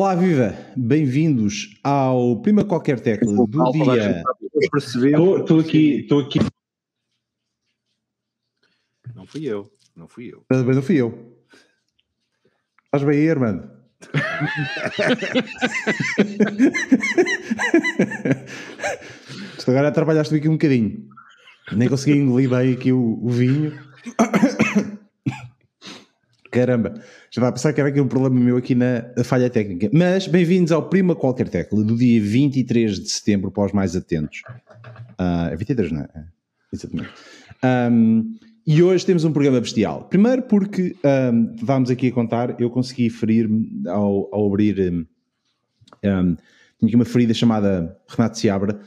Olá, viva! Bem-vindos ao Prima Qualquer Tecla do dia. Estou aqui, estou aqui. Não fui eu, não fui eu. Também não fui eu. Estás bem aí, Armando? Agora trabalhaste aqui um bocadinho. Nem consegui engolir bem aqui o, o vinho. Caramba, já vai pensar que era aqui um problema meu aqui na falha técnica. Mas bem-vindos ao Prima Qualquer Tecla do dia 23 de setembro para os mais atentos. Uh, é 23, não é? é exatamente. Um, e hoje temos um programa bestial. Primeiro porque um, vamos aqui a contar, eu consegui ferir-me ao, ao, abrir. Um, tinha aqui uma ferida chamada Renato Seabra.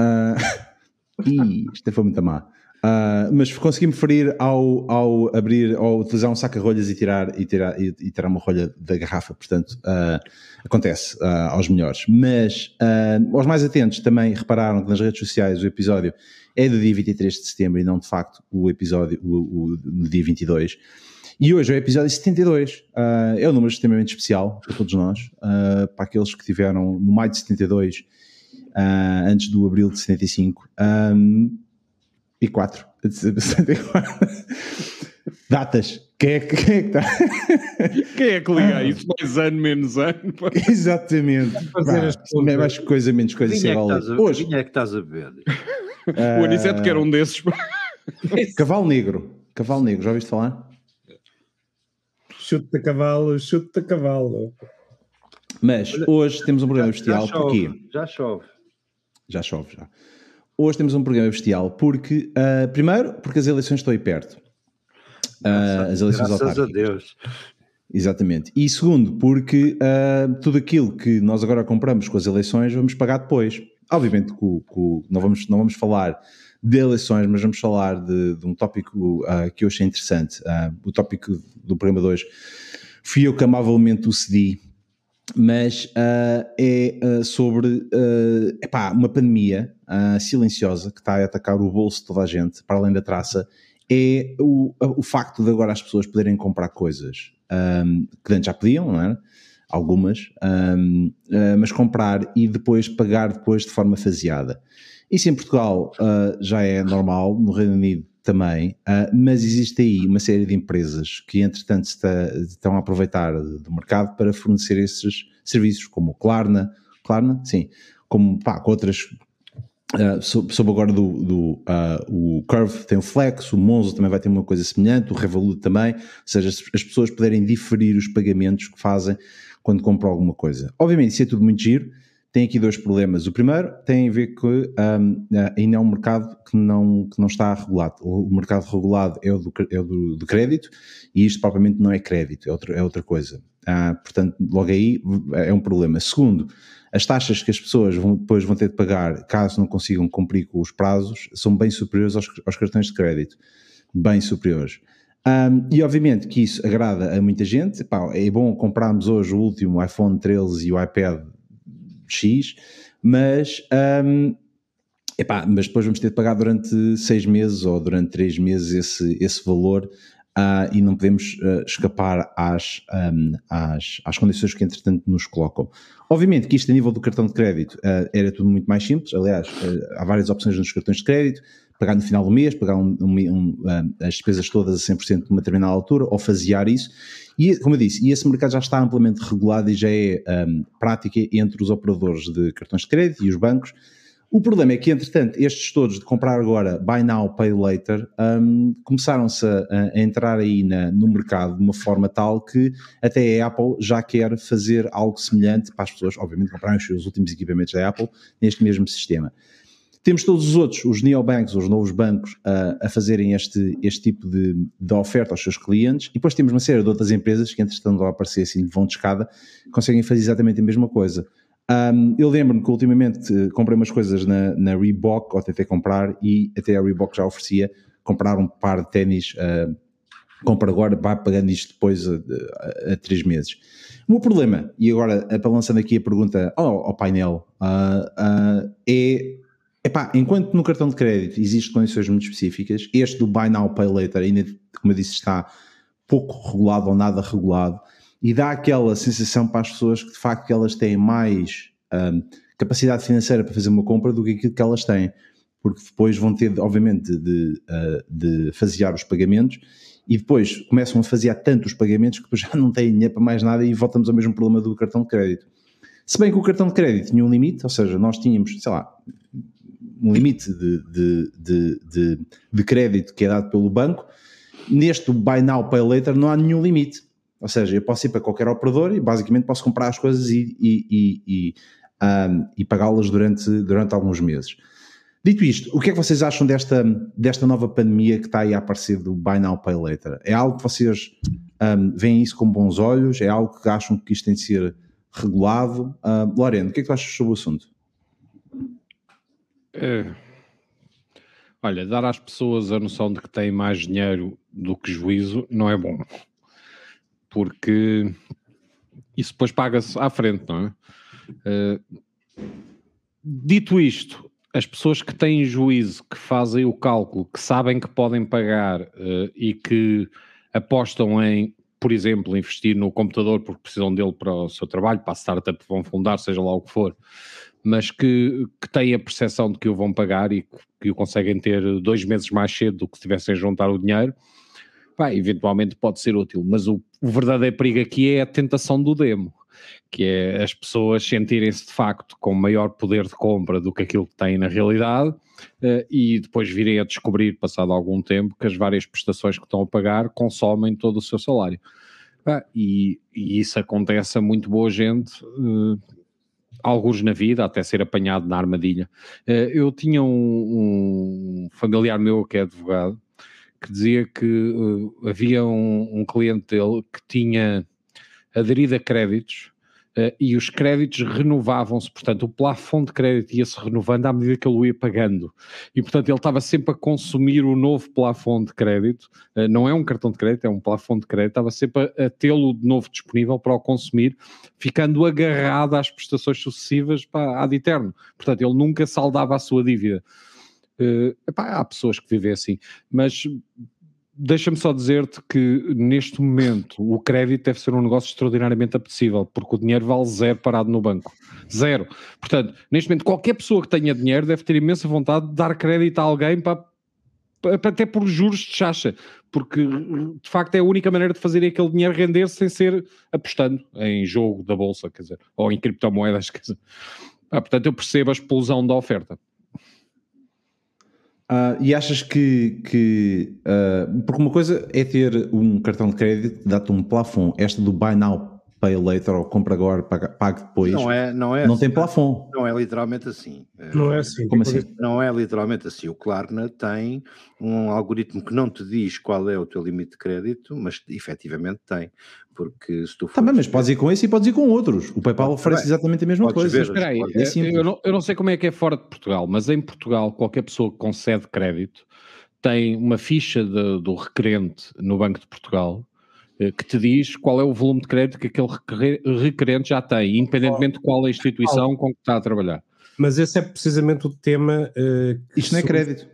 Uh, e esta foi muito má. Uh, mas consegui-me ferir ao, ao abrir, ao utilizar um saca-rolhas e tirar, e, tirar, e, e, tirar uma rolha da garrafa, portanto, uh, acontece uh, aos melhores. Mas aos mais atentos também repararam que nas redes sociais o episódio é do dia 23 de setembro e não de facto o episódio o, o, no dia 22. E hoje é o episódio 72. é um número extremamente especial para todos nós, para aqueles que tiveram no maio de 72, antes do abril de 75. Um, e 4. Datas. Quem é, que, quem é que está? Quem é que liga ah. isso? Mais ano, menos ano? Exatamente. Bah, mais coisa, menos coisa. Quem é, que Hoje. Quem é que estás a ver? Uh, o Aniceto que era um desses. Cavalo Negro. Cavalo Negro, já ouviste falar? Chuta cavalo, chuta cavalo. Mas hoje temos um programa bestial. Já chove, já chove. Já chove, já. Hoje temos um programa bestial porque, uh, primeiro, porque as eleições estão aí perto. Uh, as eleições Graças a Deus. Exatamente. E segundo, porque uh, tudo aquilo que nós agora compramos com as eleições vamos pagar depois. Obviamente que, não, vamos, não vamos falar de eleições, mas vamos falar de, de um tópico uh, que eu achei interessante. O tópico do programa de hoje fui eu que amavelmente o cedi mas uh, é uh, sobre uh, epá, uma pandemia silenciosa que está a atacar o bolso de toda a gente, para além da traça, é o, o facto de agora as pessoas poderem comprar coisas um, que antes já podiam, não é? Algumas, um, mas comprar e depois pagar depois de forma faseada. Isso em Portugal já é normal, no Reino Unido também, uh, mas existe aí uma série de empresas que, entretanto, está, estão a aproveitar do mercado para fornecer esses serviços, como o Klarna, Klarna, sim, como pá, com outras. Uh, sob agora do, do uh, o Curve tem o Flex, o Monzo também vai ter uma coisa semelhante, o Revolut também, ou seja, as, as pessoas poderem diferir os pagamentos que fazem quando compram alguma coisa. Obviamente, isso é tudo muito giro, tem aqui dois problemas. O primeiro tem a ver que um, ainda é um mercado que não, que não está regulado. O mercado regulado é o do, é o do, do crédito e isto propriamente não é crédito, é, é outra coisa. Ah, portanto, logo aí é um problema. Segundo, as taxas que as pessoas vão, depois vão ter de pagar caso não consigam cumprir com os prazos são bem superiores aos, aos cartões de crédito. Bem superiores. Um, e obviamente que isso agrada a muita gente. É bom comprarmos hoje o último iPhone 13 e o iPad X, mas, um, epá, mas depois vamos ter de pagar durante seis meses ou durante três meses esse, esse valor Uh, e não podemos uh, escapar às, um, às, às, condições que entretanto nos colocam. Obviamente que isto a nível do cartão de crédito uh, era tudo muito mais simples, aliás, há várias opções nos cartões de crédito, pagar no final do mês, pagar um, um, um, as despesas todas a 100% numa determinada altura, ou fasear isso, e como eu disse, e esse mercado já está amplamente regulado e já é prática entre os operadores de cartões de crédito e os bancos, o problema é que, entretanto, estes todos de comprar agora Buy Now, Pay Later um, começaram-se a, a, entrar aí na, no mercado de uma forma tal que até a Apple já quer fazer algo semelhante para as pessoas, obviamente, comprarem os seus últimos equipamentos da Apple neste mesmo sistema. Temos todos os outros, os neobanks, os novos bancos, a, a fazerem este, este tipo de, de, oferta aos seus clientes, e depois temos uma série de outras empresas que, entretanto, vão aparecer assim vão de escada, conseguem fazer exatamente a mesma coisa. Um, eu lembro-me que ultimamente comprei umas coisas na, na Reebok, ou tentei comprar, e até a Reebok já oferecia comprar um par de ténis, uh, compra agora, vai pagando isto depois a, a, a, três meses. O meu problema, e agora lançando aqui a pergunta ao, ao painel, uh, uh, é, epá, enquanto no cartão de crédito existem condições muito específicas, este do Buy Now, Pay Later ainda, como eu disse, está pouco regulado ou nada regulado, e dá aquela sensação para as pessoas que de facto elas têm mais um, capacidade financeira para fazer uma compra do que aquilo que elas têm, porque depois vão ter, obviamente, de, uh, de fasear os pagamentos e depois começam a fazer tanto os pagamentos que já não têm dinheiro para mais nada e voltamos ao mesmo problema do cartão de crédito. Se bem que o cartão de crédito tinha um limite, ou seja, nós tínhamos, sei lá, um limite de, de, de, de, de crédito que é dado pelo banco, neste Buy Now Pay Later não há nenhum limite. Ou seja, eu posso ir para qualquer operador e basicamente posso comprar as coisas e, e, e, e, um, e pagá-las durante, durante alguns meses. Dito isto, o que é que vocês acham desta, desta nova pandemia que está aí a aparecer do Buy Now Pay Later? É algo que vocês um, veem isso com bons olhos? É algo que acham que isto tem de ser regulado? Uh, Lorena, o que é que tu achas sobre o assunto? É, olha, dar às pessoas a noção de que têm mais dinheiro do que juízo não é bom porque isso depois paga-se à frente, não é? Uh, dito isto, as pessoas que têm juízo, que fazem o cálculo, que sabem que podem pagar uh, e que apostam em, por exemplo, investir no computador porque precisam dele para o seu trabalho, para a startup que vão fundar, seja lá o que for, mas que, que têm a percepção de que o vão pagar e que, o conseguem ter dois meses mais cedo do que se tivessem a juntar o dinheiro, pá, eventualmente pode ser útil, mas o, o verdadeiro perigo aqui é a tentação do demo, que é as pessoas sentirem-se de facto com maior poder de compra do que aquilo que têm na realidade uh, e depois virem a descobrir, passado algum tempo, que as várias prestações que estão a pagar consomem todo o seu salário. E, e, isso acontece a muito boa gente, uh, alguns na vida, até ser apanhado na armadilha. Uh, eu tinha um, um, familiar meu que é advogado, que dizia que uh, havia um, um, cliente dele que tinha aderido a créditos uh, e os créditos renovavam-se, portanto o plafond de crédito ia-se renovando à medida que ele o ia pagando. E portanto ele estava sempre a consumir o novo plafond de crédito, uh, não é um cartão de crédito, é um plafond de crédito, estava sempre a, a tê-lo de novo disponível para o consumir, ficando agarrado às prestações sucessivas para, ad eterno, portanto ele nunca saldava a sua dívida. Uh, epá, há pessoas que vivem assim, mas deixa-me só dizer-te que neste momento o crédito deve ser um negócio extraordinariamente apetecível, porque o dinheiro vale zero parado no banco. Zero. Portanto, neste momento, qualquer pessoa que tenha dinheiro deve ter imensa vontade de dar crédito a alguém para, para até por juros de chacha, porque de facto é a única maneira de fazer aquele dinheiro render sem ser apostando em jogo da bolsa, quer dizer, ou em criptomoedas, quer dizer. Ah, portanto, eu percebo a explosão da oferta. Uh, e achas que, que uh, porque uma coisa é ter um cartão de crédito, dá-te um plafond, esta do Buy Now, Pay Later ou compra agora, paga, pague depois. Não é, não é Não assim, tem plafond. Não é literalmente assim. Não é assim. Como assim? Não é literalmente assim. O Klarna tem um algoritmo que não te diz qual é o teu limite de crédito, mas efetivamente tem. Porque se tu for. Também, mas podes ir com esse e podes ir com outros. O PayPal oferece exatamente a mesma Podes coisa. ver. Espera aí, É eu, não, eu não sei como é que é fora de Portugal, mas em Portugal, qualquer pessoa que concede crédito tem uma ficha de- do requerente no Banco de Portugal eh, que te diz qual é o volume de crédito que aquele requer- requerente já tem, independentemente de qual é a instituição com que está a trabalhar. Mas esse é precisamente o tema eh, que, Isto não é crédito.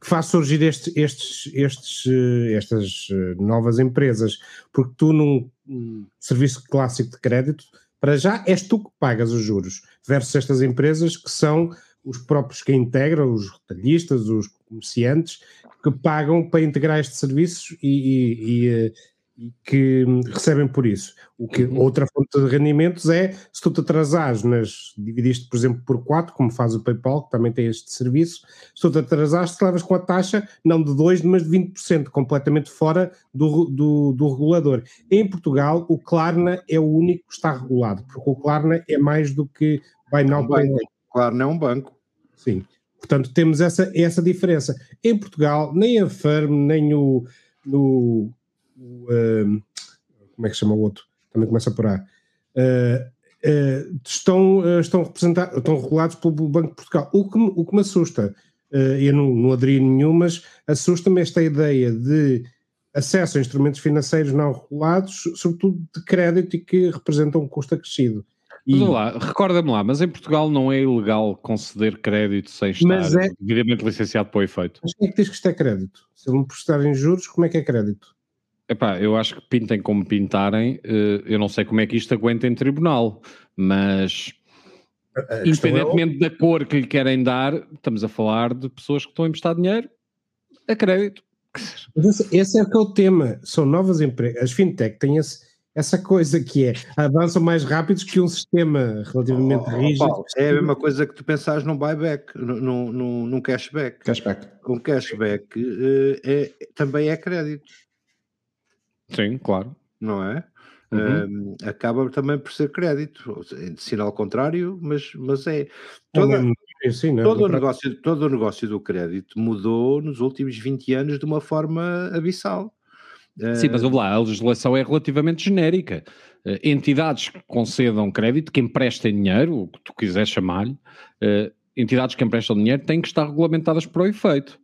que faz surgir este- estes, estes, eh, estas eh, novas empresas. Porque tu, num num serviço clássico de crédito, para já és tu que pagas os juros, versus estas empresas que são os próprios que integram, os retalhistas, os comerciantes, que pagam para integrar estes serviços e, e- e, eh, e que recebem por isso. O que, Outra fonte de rendimentos é se tu te atrasares nas, dividiste, por exemplo, por 4, como faz o PayPal, que também tem este serviço, se tu te atrasares, te levas com a taxa não de 2, mas de 20%, completamente fora do, do, do regulador. Em Portugal, o Klarna é o único que está regulado, porque o Klarna é mais do que Buy Now Pay Later. Klarna é um banco. Sim. Portanto, temos essa, essa diferença. Em Portugal, nem a Firm, nem o. o- o, ehm, como é que se chama o outro? Também começa por A. eh, estão, eh, estão, representados, estão regulados pelo Banco de Portugal. O que, me- o que me assusta, eu não, não aderi nenhum, mas assusta-me esta ideia de acesso a instrumentos financeiros não regulados, sobretudo de crédito e que representam um custo acrescido. E- lá, recorda-me lá, mas em Portugal não é ilegal conceder crédito sem estar Mas é- devidamente licenciado para o efeito. Mas quem é que diz que isto é crédito? Se ele me prestar em juros, como é que é crédito? Epá, eu acho que pintem como pintarem, eh, eu não sei como é que isto aguenta em tribunal, mas é independentemente da cor que lhe querem dar, estamos a falar de pessoas que estão a emprestar dinheiro a crédito. Esse, esse é que é o tema. São novas empresas. As fintech têm esse- essa coisa que é avançam mais rápidos que um sistema relativamente Oh, oh, rígido. Paulo, é a mesma coisa que tu pensares num buyback, num, num, num- num cashback. Cashback. Um cashback eh, é, também é crédito, Sim, claro. não é? Uhum. Um, acaba também por ser crédito, sinal contrário, mas, mas é. É Toda, assim, não é? todo, o negócio, todo o negócio do crédito mudou nos últimos 20 anos de uma forma abissal. Sim, mas lá, a legislação é relativamente genérica. Eh, entidades que concedam crédito, que emprestem dinheiro, o que tu quiseres chamar-lhe, eh, entidades que emprestam dinheiro têm que estar regulamentadas para o efeito.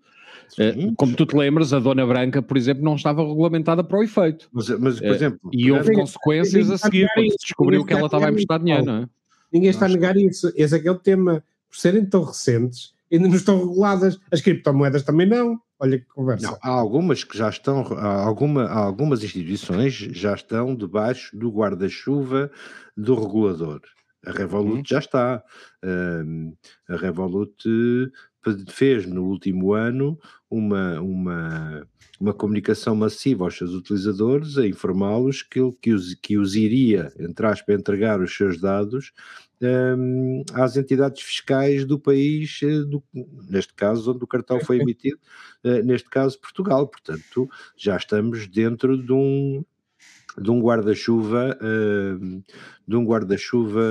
Eh, sim, como tu te lembras, a Dona Branca, por exemplo, não estava regulamentada para o efeito. mas, mas, por eh, exemplo, E houve Ninguém- consequências a seguir, quando se descobriu que ela estava a emprestar dinheiro, não é? Ninguém está a negar isso. Esse é que é o tema. Por serem tão recentes, ainda não estão reguladas. As criptomoedas também não. Olha que conversa. Não, há algumas que já estão, há alguma, há algumas instituições já estão debaixo do guarda-chuva do regulador. A Revolut Uhum. já está. A Revolut fez no último ano uma, uma, uma comunicação massiva aos seus utilizadores a informá-los que, que, os, que os iria, entre aspas, entregar os seus dados hum, às entidades fiscais do país, eh, do- neste caso, onde o cartão foi emitido, eh, neste caso Portugal. Portanto, já estamos dentro de um, de um guarda-chuva, hum, de um guarda-chuva,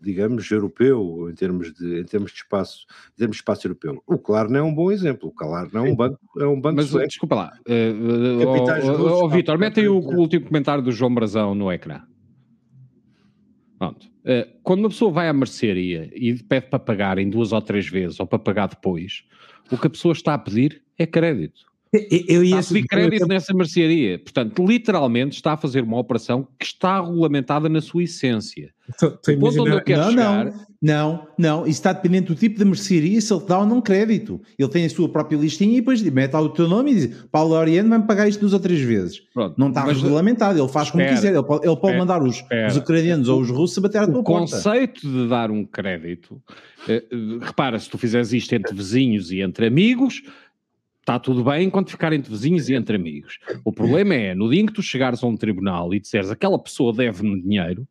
digamos, europeu, em termos de, em termos de espaço, em termos de espaço europeu. O Klarna é um bom exemplo. O Klarna é um banco, é um banco Mas sueco. desculpa lá, Capitais oh, oh, oh, Vitor, mete aí o, o último comentário do João Brazão no ecrã. Pronto. Eh, quando uma pessoa vai à mercearia e pede para pagar em duas ou três vezes ou para pagar depois, o que a pessoa está a pedir é crédito. Eu, eu Está ia a pedir crédito nessa mercearia. Portanto, literalmente está a fazer uma operação que está regulamentada na sua essência. Estou estou a O ponto onde eu quero não, chegar... não, não, não. Isso está dependente do tipo de mercearia, se ele te dá ou não crédito. Ele tem a sua própria listinha e depois mete lá o teu nome e diz: Paulo Oriano vai-me pagar isto duas ou três vezes. Pronto, Não está mas regulamentado, ele faz como Espera, quiser. Ele pode, ele pode espera, mandar os, os ucranianos ou os russos a bater à tua o porta. conceito de dar um crédito, eh, eh, repara, se tu fizeres isto entre vizinhos e entre amigos, está tudo bem enquanto ficar entre vizinhos e entre amigos. O problema é, no dia em que tu chegares a um tribunal e disseres aquela pessoa deve-me dinheiro,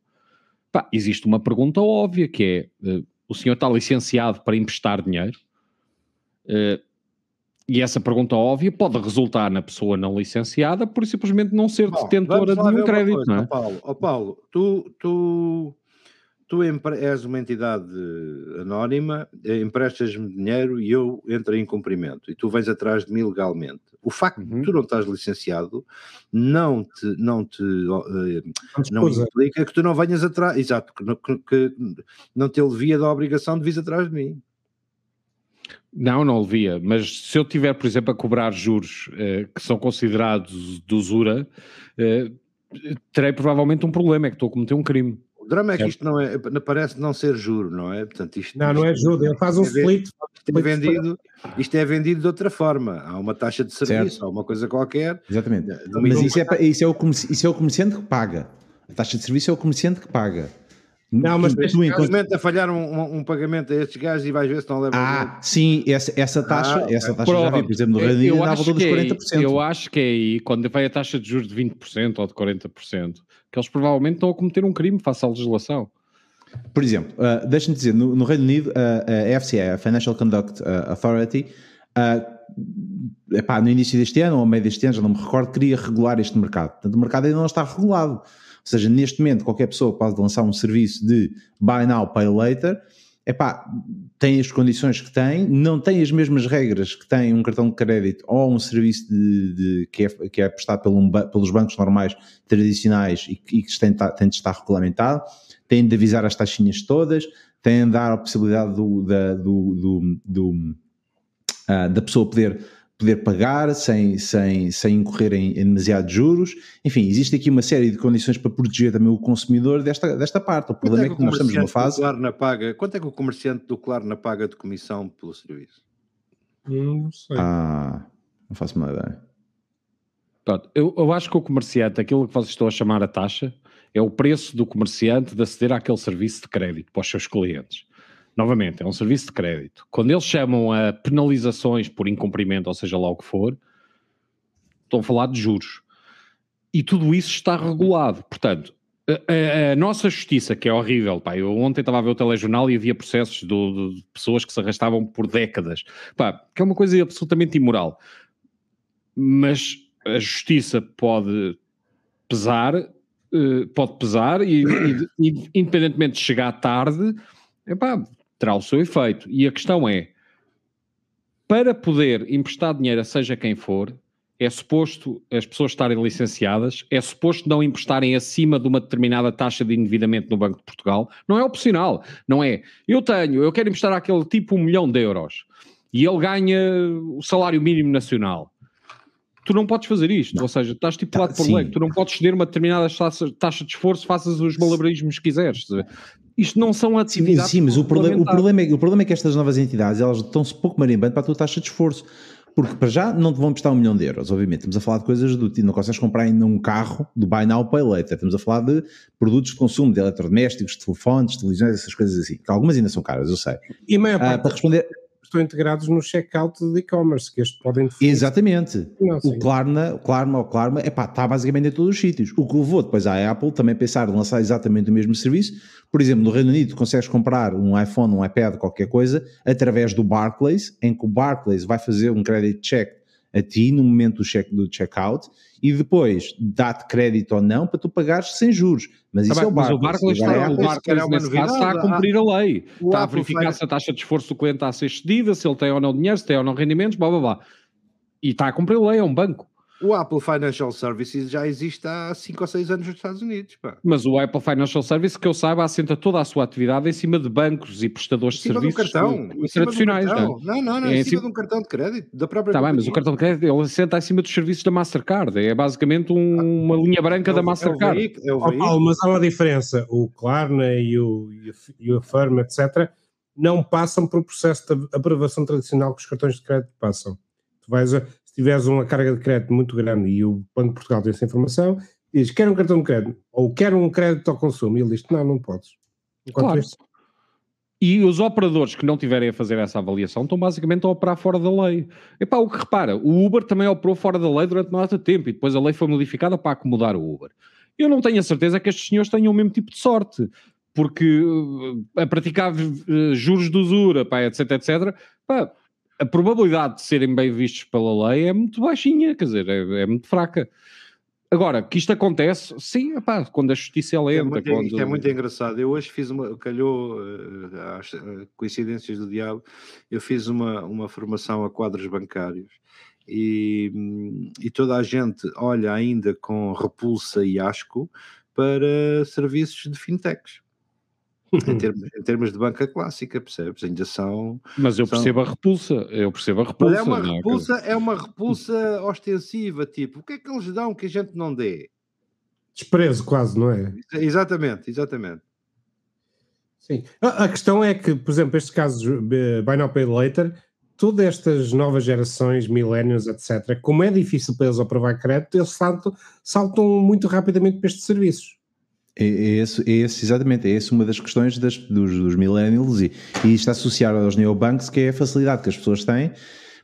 pá, existe uma pergunta óbvia que é, eh, o senhor está licenciado para emprestar dinheiro? Eh, e essa pergunta óbvia pode resultar na pessoa não licenciada por simplesmente não ser Bom, detentora de uma crédito, coisa, não é? ó Paulo, ó Paulo, tu, tu, tu és uma entidade anónima, eh, emprestas-me dinheiro e eu entro em cumprimento e tu vens atrás de mim legalmente. O facto Uhum. de tu não estás licenciado não te, não te eh, Não implica que tu não venhas atrás, exato, que, não- que- que não te alivia da obrigação de vir atrás de mim. Não, não levia, mas se eu tiver, por exemplo, a cobrar juros eh, que são considerados de usura, eh, terei provavelmente um problema, é que estou a cometer um crime. O drama é que Certo. isto não é, parece não ser juro, não é? Portanto, isto, Não, não é isto- ajuda. Ele faz um isto é split. Isto é, vendido, isto é vendido de outra forma. Há uma taxa de serviço, há uma coisa qualquer. Exatamente. Mas isso é, isso, é o isso é o comerciante que paga. A taxa de serviço é o comerciante que paga. Não, mas Tu- tu, enquanto- a falhar um, um- um pagamento a estes gajos e vais ver se não levam Ah, sim, essa, essa taxa, Ah, essa taxa já vi, por exemplo, no Reino Unido eu, dava acho valor dos que é, 40%. aí- eu acho que é aí, quando vai a taxa de juros de 20% ou de 40%, que eles provavelmente estão a cometer um crime face à legislação. Por exemplo, uh, deixa-me dizer, no, no Reino Unido, uh, a FCA, a Financial Conduct uh, Authority, uh, epá, no início deste ano ou ao meio deste ano, já não me recordo, queria regular este mercado. Portanto, o mercado ainda não está regulado. Ou seja, neste momento, qualquer pessoa pode lançar um serviço de buy now, pay later, epá, tem as condições que tem, não tem as mesmas regras que tem um cartão de crédito ou um serviço de, de- que, é, que é prestado pelo pelos bancos normais tradicionais e, que- e que tem, estar- tem de estar regulamentado, tem de avisar as taxinhas todas, tem de dar a possibilidade do, da, do, do- do, ah, da pessoa poder, poder pagar sem, sem, sem incorrer em, em demasiados juros. Enfim, existe aqui uma série de condições para proteger também o consumidor desta, desta parte. O Quanto problema é que que nós estamos numa fase. Paga? Quanto é que o comerciante do Klarna paga de comissão pelo serviço? Não sei. Ah, não faço uma ideia. Pronto, eu, eu acho que o comerciante, aquilo que vocês estão a chamar a taxa, é o preço do comerciante de aceder àquele serviço de crédito para os seus clientes. Novamente, é um serviço de crédito. Quando eles chamam a penalizações por incumprimento, ou seja lá o que for, estão a falar de juros. E tudo isso está regulado. Portanto, a, a, a nossa justiça, que é horrível, pá, eu ontem estava a ver o telejornal e havia processos do, de pessoas que se arrastavam por décadas, pá, que é uma coisa absolutamente imoral. Mas a justiça pode pesar, uh, pode pesar e, e, independentemente de chegar tarde, epá, terá o seu efeito. E a questão é, para poder emprestar dinheiro a seja quem for, é suposto as pessoas estarem licenciadas, é suposto não emprestarem acima de uma determinada taxa de endividamento no Banco de Portugal. Não é opcional, não é? Eu tenho, eu quero emprestar àquele tipo um milhão de euros e ele ganha o salário mínimo nacional tu não podes fazer isto, não. ou seja, estás estipulado tá, por lei, tu não podes ceder uma determinada taxa, taxa de esforço, faças os malabarismos que quiseres. Isto não são atividades. Sim, sim mas o problema, o, problema é, o problema é que estas novas entidades elas estão-se pouco marimbando para a tua taxa de esforço. Porque para já não te vão prestar um milhão de euros, obviamente. Estamos a falar de coisas do tipo, não consegues comprar ainda um carro do Buy Now Pay Later. Estamos a falar de produtos de consumo, de eletrodomésticos, de telefones, televisões, essas coisas assim. Que algumas ainda são caras, eu sei. E maior ah, para responder estão integrados no checkout de e-commerce, que este podem definir. Exatamente. Não, o Klarna, o Klarna ou Klarna, epá, está basicamente em todos os sítios. O que levou depois à Apple também pensar em lançar exatamente o mesmo serviço. Por exemplo, no Reino Unido consegues comprar um iPhone, um iPad, qualquer coisa, através do Barclays, em que o Barclays vai fazer um credit check a ti no momento do, check, do checkout e depois dá-te crédito ou não para tu pagares sem juros. Mas isso tá é o Barclays. Mas o Barclays, está, é o Barclays está a cumprir a lei. está a verificar se a taxa de esforço do cliente está a ser excedida, se ele tem ou não dinheiro, se tem ou não rendimentos, blá blá blá. E está a cumprir a lei, é um banco. O Apple Financial Services já existe há 5 ou 6 anos nos Estados Unidos. Pá. Mas o Apple Financial Services, que eu saiba, assenta toda a sua atividade em cima de bancos e prestadores de serviços de um cartão, tradicionais. Um cartão. Não, não, não, é em cima de um cartão de crédito, da própria Está bem, mas o cartão de crédito ele assenta em cima dos serviços da Mastercard. É basicamente um, uma linha branca é o, da Mastercard. É o veículo, é o veículo. Oh, mas há uma diferença. O Klarna e o, e o Affirm, etc., não passam por processo de aprovação tradicional que os cartões de crédito passam. Tu vais a, se tiveres uma carga de crédito muito grande e o Banco de Portugal tem essa informação, diz, quer um cartão de crédito, ou quer um crédito ao consumo, e ele diz, não, não podes. Enquanto claro. Isso... E os operadores que não tiverem a fazer essa avaliação estão basicamente a operar fora da lei. Epá, o que repara, o Uber também operou fora da lei durante muito tempo e depois a lei foi modificada para acomodar o Uber. Eu não tenho a certeza que estes senhores tenham o mesmo tipo de sorte, porque uh, a praticar uh, juros de usura, pá, etc, etc, pá, a probabilidade de serem bem vistos pela lei é muito baixinha, quer dizer, é, é muito fraca. Agora, que isto acontece, sim, epá, quando a justiça é lenta. É muito, quando... É muito engraçado. Eu hoje fiz uma, calhou, uh, às uh, coincidências do diabo, eu fiz uma, uma formação a quadros bancários e, e toda a gente olha ainda com repulsa e asco para serviços de fintechs em, termos, em termos de banca clássica, percebes? Ainda são. Mas eu percebo são... a repulsa, eu percebo a repulsa. Mas é uma é? repulsa, é uma repulsa ostensiva, tipo, o que é que eles dão que a gente não dê? Desprezo, quase, não é? Exatamente, exatamente. Sim. A questão é que, por exemplo, estes casos Buy Now Pay Later, todas estas novas gerações, millennials, etc., como é difícil para eles aprovar crédito, eles saltam, saltam muito rapidamente para estes serviços. É, é, esse, é esse, exatamente, é essa uma das questões das, dos, dos millennials e, e está associado aos neobanks, que é a facilidade que as pessoas têm,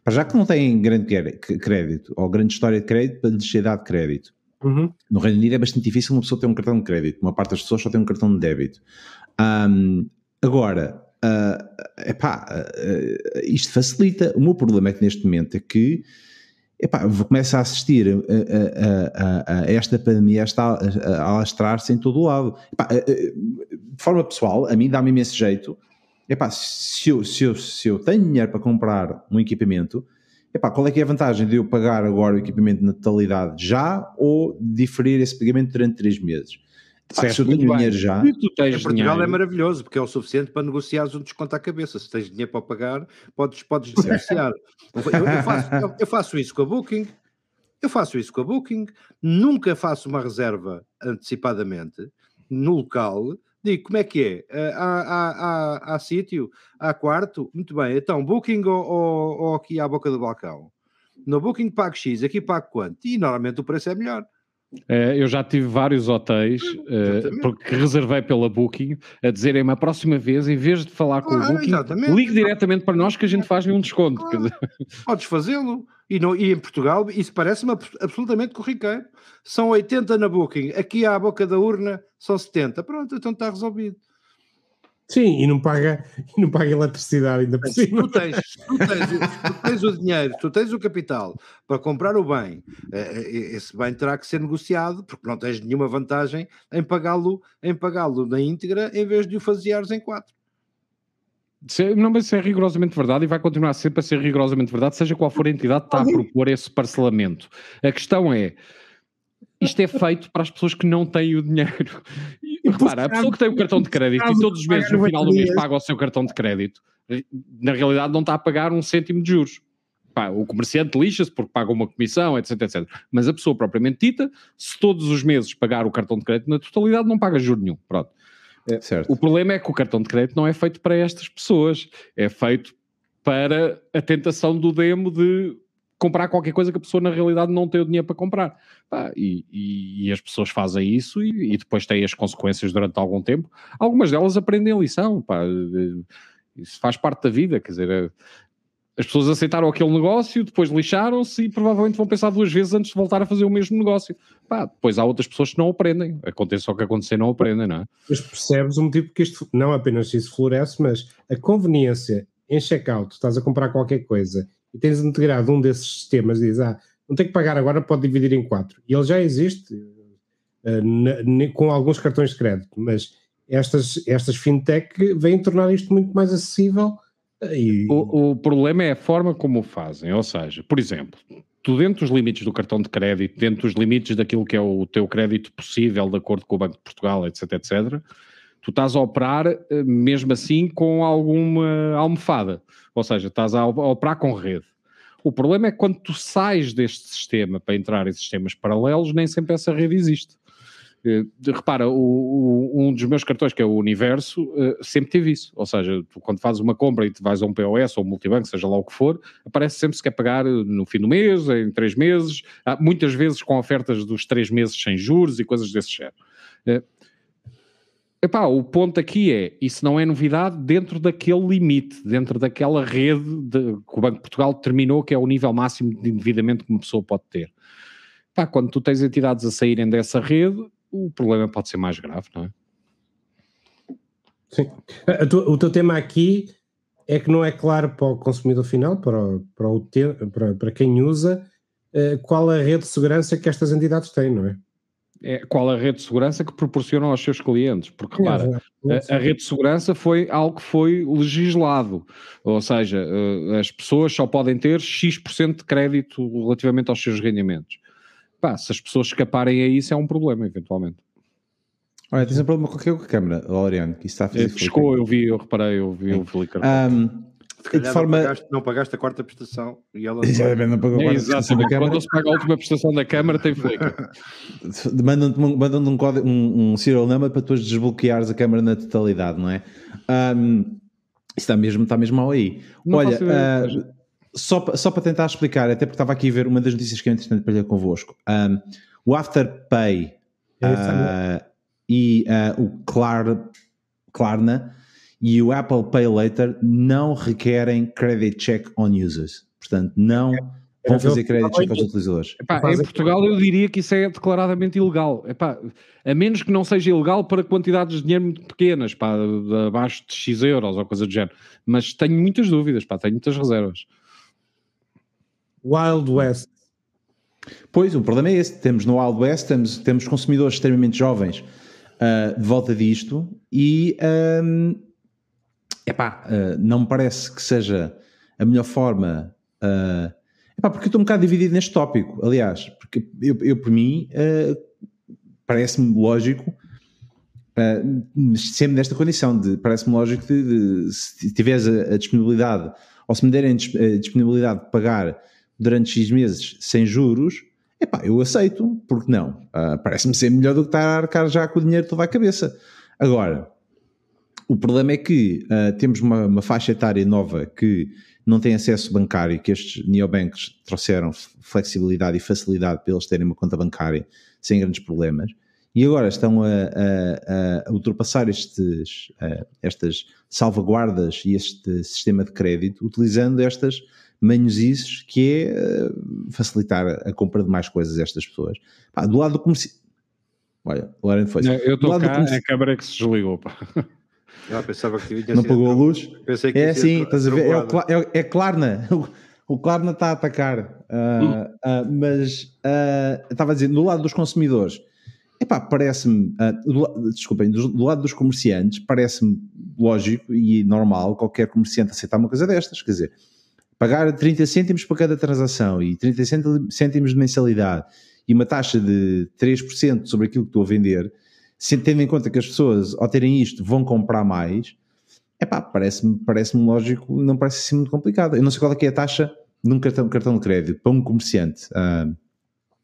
para já que não têm grande crédito ou grande história de crédito, para lhes ser dado crédito. Uhum. No Reino Unido é bastante difícil uma pessoa ter um cartão de crédito, uma parte das pessoas só tem um cartão de débito. Um, agora, uh, epá, uh, isto facilita. O meu problema é que neste momento é que epá, começa a assistir a, a, a, a esta pandemia a, a alastrar-se em todo o lado. Epá, de forma pessoal, a mim dá-me imenso jeito. Epá, se, eu, se, eu, se eu tenho dinheiro para comprar um equipamento, epá, qual é que é a vantagem de eu pagar agora o equipamento na totalidade já ou diferir esse pagamento durante três meses? Certo, se eu tenho dinheiro já. em Portugal dinheiro. é maravilhoso, porque é o suficiente para negociares um desconto à cabeça. Se tens dinheiro para pagar, podes, podes negociar. eu, eu, faço, eu, eu, faço, isso com a Booking, eu faço isso com a Booking, nunca faço uma reserva antecipadamente no local. Digo, como é que é? Há, há, há, há sítio? Há quarto? Muito bem, então, Booking ou, ou, ou aqui à boca do balcão? no Booking pago X, aqui pago quanto? E normalmente o preço é melhor. É, eu já tive vários hotéis uh, porque reservei pela Booking a dizerem-me a próxima vez, em vez de falar com o Booking, exatamente. ligue diretamente para nós que a gente faz um desconto. Claro. Podes fazê-lo. E, e em Portugal, isso parece-me absolutamente corriqueiro. São 80 na Booking, aqui à boca da urna são 70. Pronto, então está resolvido. Sim, e não paga, e não paga eletricidade ainda por cima. Tu tens, tu, tens, tu tens o dinheiro, tu tens o capital para comprar o bem, eh, eh, esse bem terá que ser negociado, porque não tens nenhuma vantagem em pagá-lo em pagá-lo na íntegra em vez de o fazeares em quatro. Não, mas isso é rigorosamente verdade e vai continuar sempre a ser rigorosamente verdade, seja qual for a entidade que está a propor esse parcelamento. A questão é, isto é feito para as pessoas que não têm o dinheiro. E, repara, a pessoa que tem o cartão de crédito e todos os meses no final do mês paga o seu cartão de crédito, na realidade não está a pagar um cêntimo de juros. Pá, o comerciante lixa-se porque paga uma comissão, etc, etc. Mas a pessoa propriamente dita, se todos os meses pagar o cartão de crédito na totalidade, não paga juro nenhum. Pronto. É. O problema é que o cartão de crédito não é feito para estas pessoas, é feito para a tentação do demo de comprar qualquer coisa que a pessoa na realidade não tem o dinheiro para comprar. Pá, e, e, e, as pessoas fazem isso e, e, depois têm as consequências durante algum tempo. Algumas delas aprendem a lição, pá, isso faz parte da vida, quer dizer, é, as pessoas aceitaram aquele negócio, depois lixaram-se e provavelmente vão pensar duas vezes antes de voltar a fazer o mesmo negócio. Pá, depois há outras pessoas que não aprendem. Acontece o que acontecer, não aprendem, não é? Mas percebes o motivo que isto não apenas isso floresce, mas a conveniência em checkout, estás a comprar qualquer coisa e tens integrado um desses sistemas dizes, ah, não tem que pagar agora, pode dividir em quatro. E ele já existe uh, na, com alguns cartões de crédito, mas estas, estas fintech vêm tornar isto muito mais acessível. Eh, e... O, o problema é a forma como o fazem, ou seja, por exemplo, tu dentro dos limites do cartão de crédito, dentro dos limites daquilo que é o teu crédito possível de acordo com o Banco de Portugal, etc, etc, tu estás a operar eh, mesmo assim com alguma almofada, ou seja, estás a operar com rede. O problema é que quando tu sais deste sistema para entrar em sistemas paralelos, nem sempre essa rede existe. Uh, repara, o, o, um dos meus cartões, que é o Universo, uh, sempre teve isso. Ou seja, tu, quando fazes uma compra e te vais a um POS ou um multibanco, seja lá o que for, aparece sempre se quer pagar no fim do mês, em três meses, muitas vezes com ofertas dos três meses sem juros e coisas desse género. Epá, o ponto aqui é, isso não é novidade dentro daquele limite, dentro daquela rede de, que o Banco de Portugal determinou que é o nível máximo de endividamento que uma pessoa pode ter. Epá, quando tu tens entidades a saírem dessa rede, o problema pode ser mais grave, não é? Sim. O teu tema aqui é que não é claro para o consumidor final, para, o, para, o, para, para quem usa, eh, qual a rede de segurança que estas entidades têm, não é? É, qual a rede de segurança que proporcionam aos seus clientes, porque repara, a, a, rede de segurança foi algo que foi legislado, ou seja, uh, as pessoas só podem ter X% de crédito relativamente aos seus rendimentos. Pá, se as pessoas escaparem a isso é um problema, eventualmente. Olha, tens um problema com a câmera, Loriano, que isso está a fazer. Piscou, eu vi, eu reparei, eu vi o Flickr. Um, de forma... não, pagaste, não pagaste a quarta prestação e ela Exatamente, não pagou a quarta é, prestação da Câmara. Quando se paga a última prestação da Câmara, tem flicker. Mandam-te mandam um, código, um, um serial number para depois desbloqueares a Câmara na totalidade, não é? Um, isso está mesmo, está mesmo mal aí. Não Olha, uh, só, só para tentar explicar, até porque estava aqui a ver uma das notícias que é interessante para ler convosco. Um, o Afterpay uh, e uh, o Clar, Klarna e o Apple Pay Later não requerem credit check on users. Portanto, não vão fazer credit check aos utilizadores. Epá, em Portugal eu diria que isso é declaradamente ilegal. Epá, a menos que não seja ilegal para quantidades de dinheiro muito pequenas, pá, abaixo de X euros ou coisa do género. Mas tenho muitas dúvidas, pá, tenho muitas reservas. Wild West. Pois, o problema é esse. Temos no Wild West, temos, temos consumidores extremamente jovens uh, de volta disto e... Um, epá, uh, não me parece que seja a melhor forma. Uh, epá, porque eu estou um bocado dividido neste tópico, aliás, porque eu, eu por mim, uh, parece-me lógico, uh, sempre nesta condição, de, parece-me lógico de, de, se tiveres a, a, disponibilidade, ou se me derem a disponibilidade de pagar durante X meses sem juros, epá, eu aceito, porque não? Uh, parece-me ser melhor do que estar a arcar já com o dinheiro toda a cabeça. Agora, O problema é que uh, temos uma, uma, faixa etária nova que não tem acesso bancário, que estes neobanks trouxeram flexibilidade e facilidade para eles terem uma conta bancária sem grandes problemas. E agora estão a, a, a ultrapassar estes, uh, estas salvaguardas e este sistema de crédito utilizando estas manhosices que é uh, facilitar a compra de mais coisas a estas pessoas. Pá, do lado do comércio. Olha, o Lauren foi. Eu estou cá, comerci... a câmara que se desligou. Pá. Ah, pensava que Não pagou a luz? Pensei que é assim, estás a ver? É, o, é, é Klarna. O, o Klarna está a atacar. Uh, uh, mas uh, estava a dizer, do lado dos consumidores, epá, parece-me, uh, desculpem, do, do, lado dos comerciantes, parece-me lógico e normal qualquer comerciante aceitar uma coisa destas. Quer dizer, pagar 30 cêntimos para cada transação e 30 cêntimos de mensalidade e uma taxa de 3% sobre aquilo que estou a vender tendo em conta que as pessoas, ao terem isto, vão comprar mais, é pá, parece-me parece lógico, não parece assim muito complicado. Eu não sei qual é que é a taxa de um cartão, cartão de crédito para um comerciante, uh,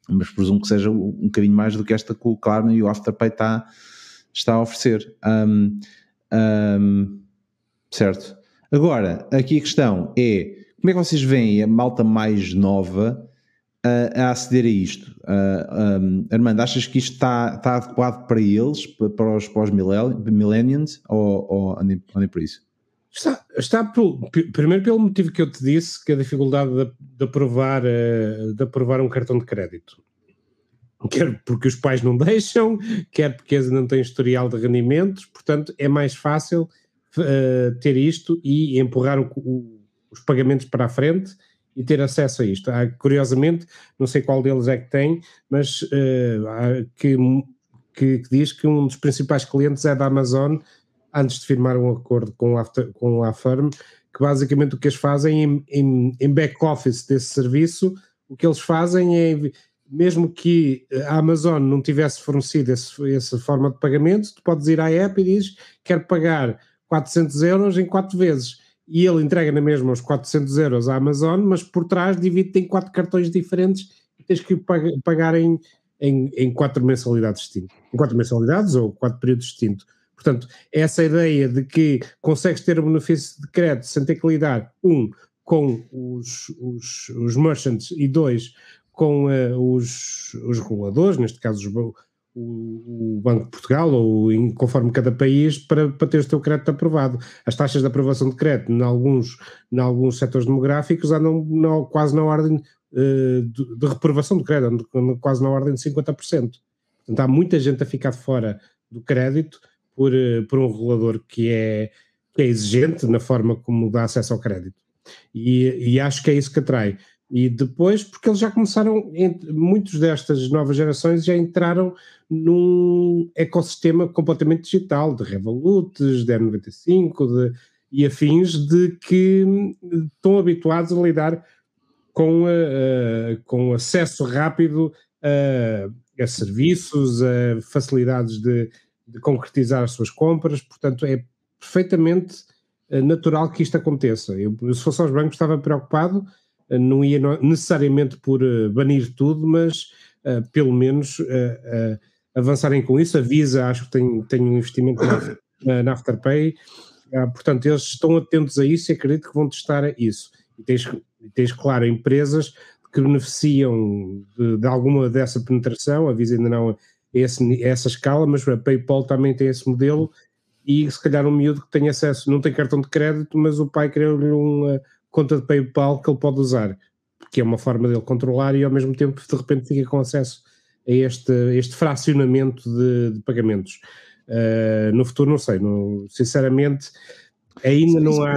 mas presumo que seja um bocadinho mais do que esta que o Klarna e o Afterpay está, está a oferecer. Um, um, certo. Agora, aqui a questão é como é que vocês veem a malta mais nova a, aceder a isto? Uh, um, Armando, achas que isto está, está adequado para eles, para os, para os millennials, ou, ou nem, nem por isso? Está, está por, primeiro pelo motivo que eu te disse, que é a dificuldade de, de, aprovar, uh, de aprovar um cartão de crédito. Quer porque os pais não deixam, quer porque eles não têm historial de rendimentos, portanto é mais fácil uh, ter isto e empurrar o, o, os pagamentos para a frente e ter acesso a isto. Há, curiosamente, não sei qual deles é que tem, mas uh, que, que, que, diz que um dos principais clientes é da Amazon, antes de firmar um acordo com, after, com a Firm, que basicamente o que eles fazem em, em, em back-office desse serviço, o que eles fazem é, mesmo que a Amazon não tivesse fornecido esse, essa forma de pagamento, tu podes ir à app e dizes, quero pagar 400 euros em 4 vezes e ele entrega na mesma os 400 euros à Amazon, mas por trás divide em quatro cartões diferentes e tens que pagar em, em, em quatro mensalidades distintas. Em quatro mensalidades ou quatro períodos distintos. Portanto, essa ideia de que consegues ter o benefício de crédito sem ter que lidar, um, com os, os, os merchants e dois, com uh, os, os reguladores, neste caso os, o, Banco de Portugal ou em, conforme cada país para, para ter o seu crédito aprovado. As taxas de aprovação de crédito em alguns, em alguns setores demográficos andam no, quase na ordem uh, de, de, reprovação do crédito, andam quase na ordem de 50%. Portanto, há muita gente a ficar fora do crédito por, uh, por um regulador que é, que é exigente na forma como dá acesso ao crédito. E, e acho que é isso que atrai. E depois, porque eles já começaram, muitos destas novas gerações já entraram num ecossistema completamente digital, de Revolut, de N95 de, e afins, de que estão habituados a lidar com, uh, com acesso rápido a, a serviços, a facilidades de, de, concretizar as suas compras, portanto é perfeitamente natural que isto aconteça. Eu, se fosse aos bancos, estava preocupado não ia necessariamente por eh, banir tudo, mas uh, pelo menos uh, avançarem com isso. A Visa acho que tem, tem um investimento na, na Afterpay, portanto eles estão atentos a isso e acredito que vão testar isso. E tens, tens claro, empresas que beneficiam de, de, alguma dessa penetração, a Visa ainda não é esse, essa escala, mas a PayPal também tem esse modelo e se calhar um miúdo que tem acesso, não tem cartão de crédito, mas o pai criou-lhe um conta de PayPal que ele pode usar, que é uma forma dele controlar e ao mesmo tempo de repente fica com acesso a este, este fracionamento de, de pagamentos. Uh, no futuro não sei, não, sinceramente ainda não há.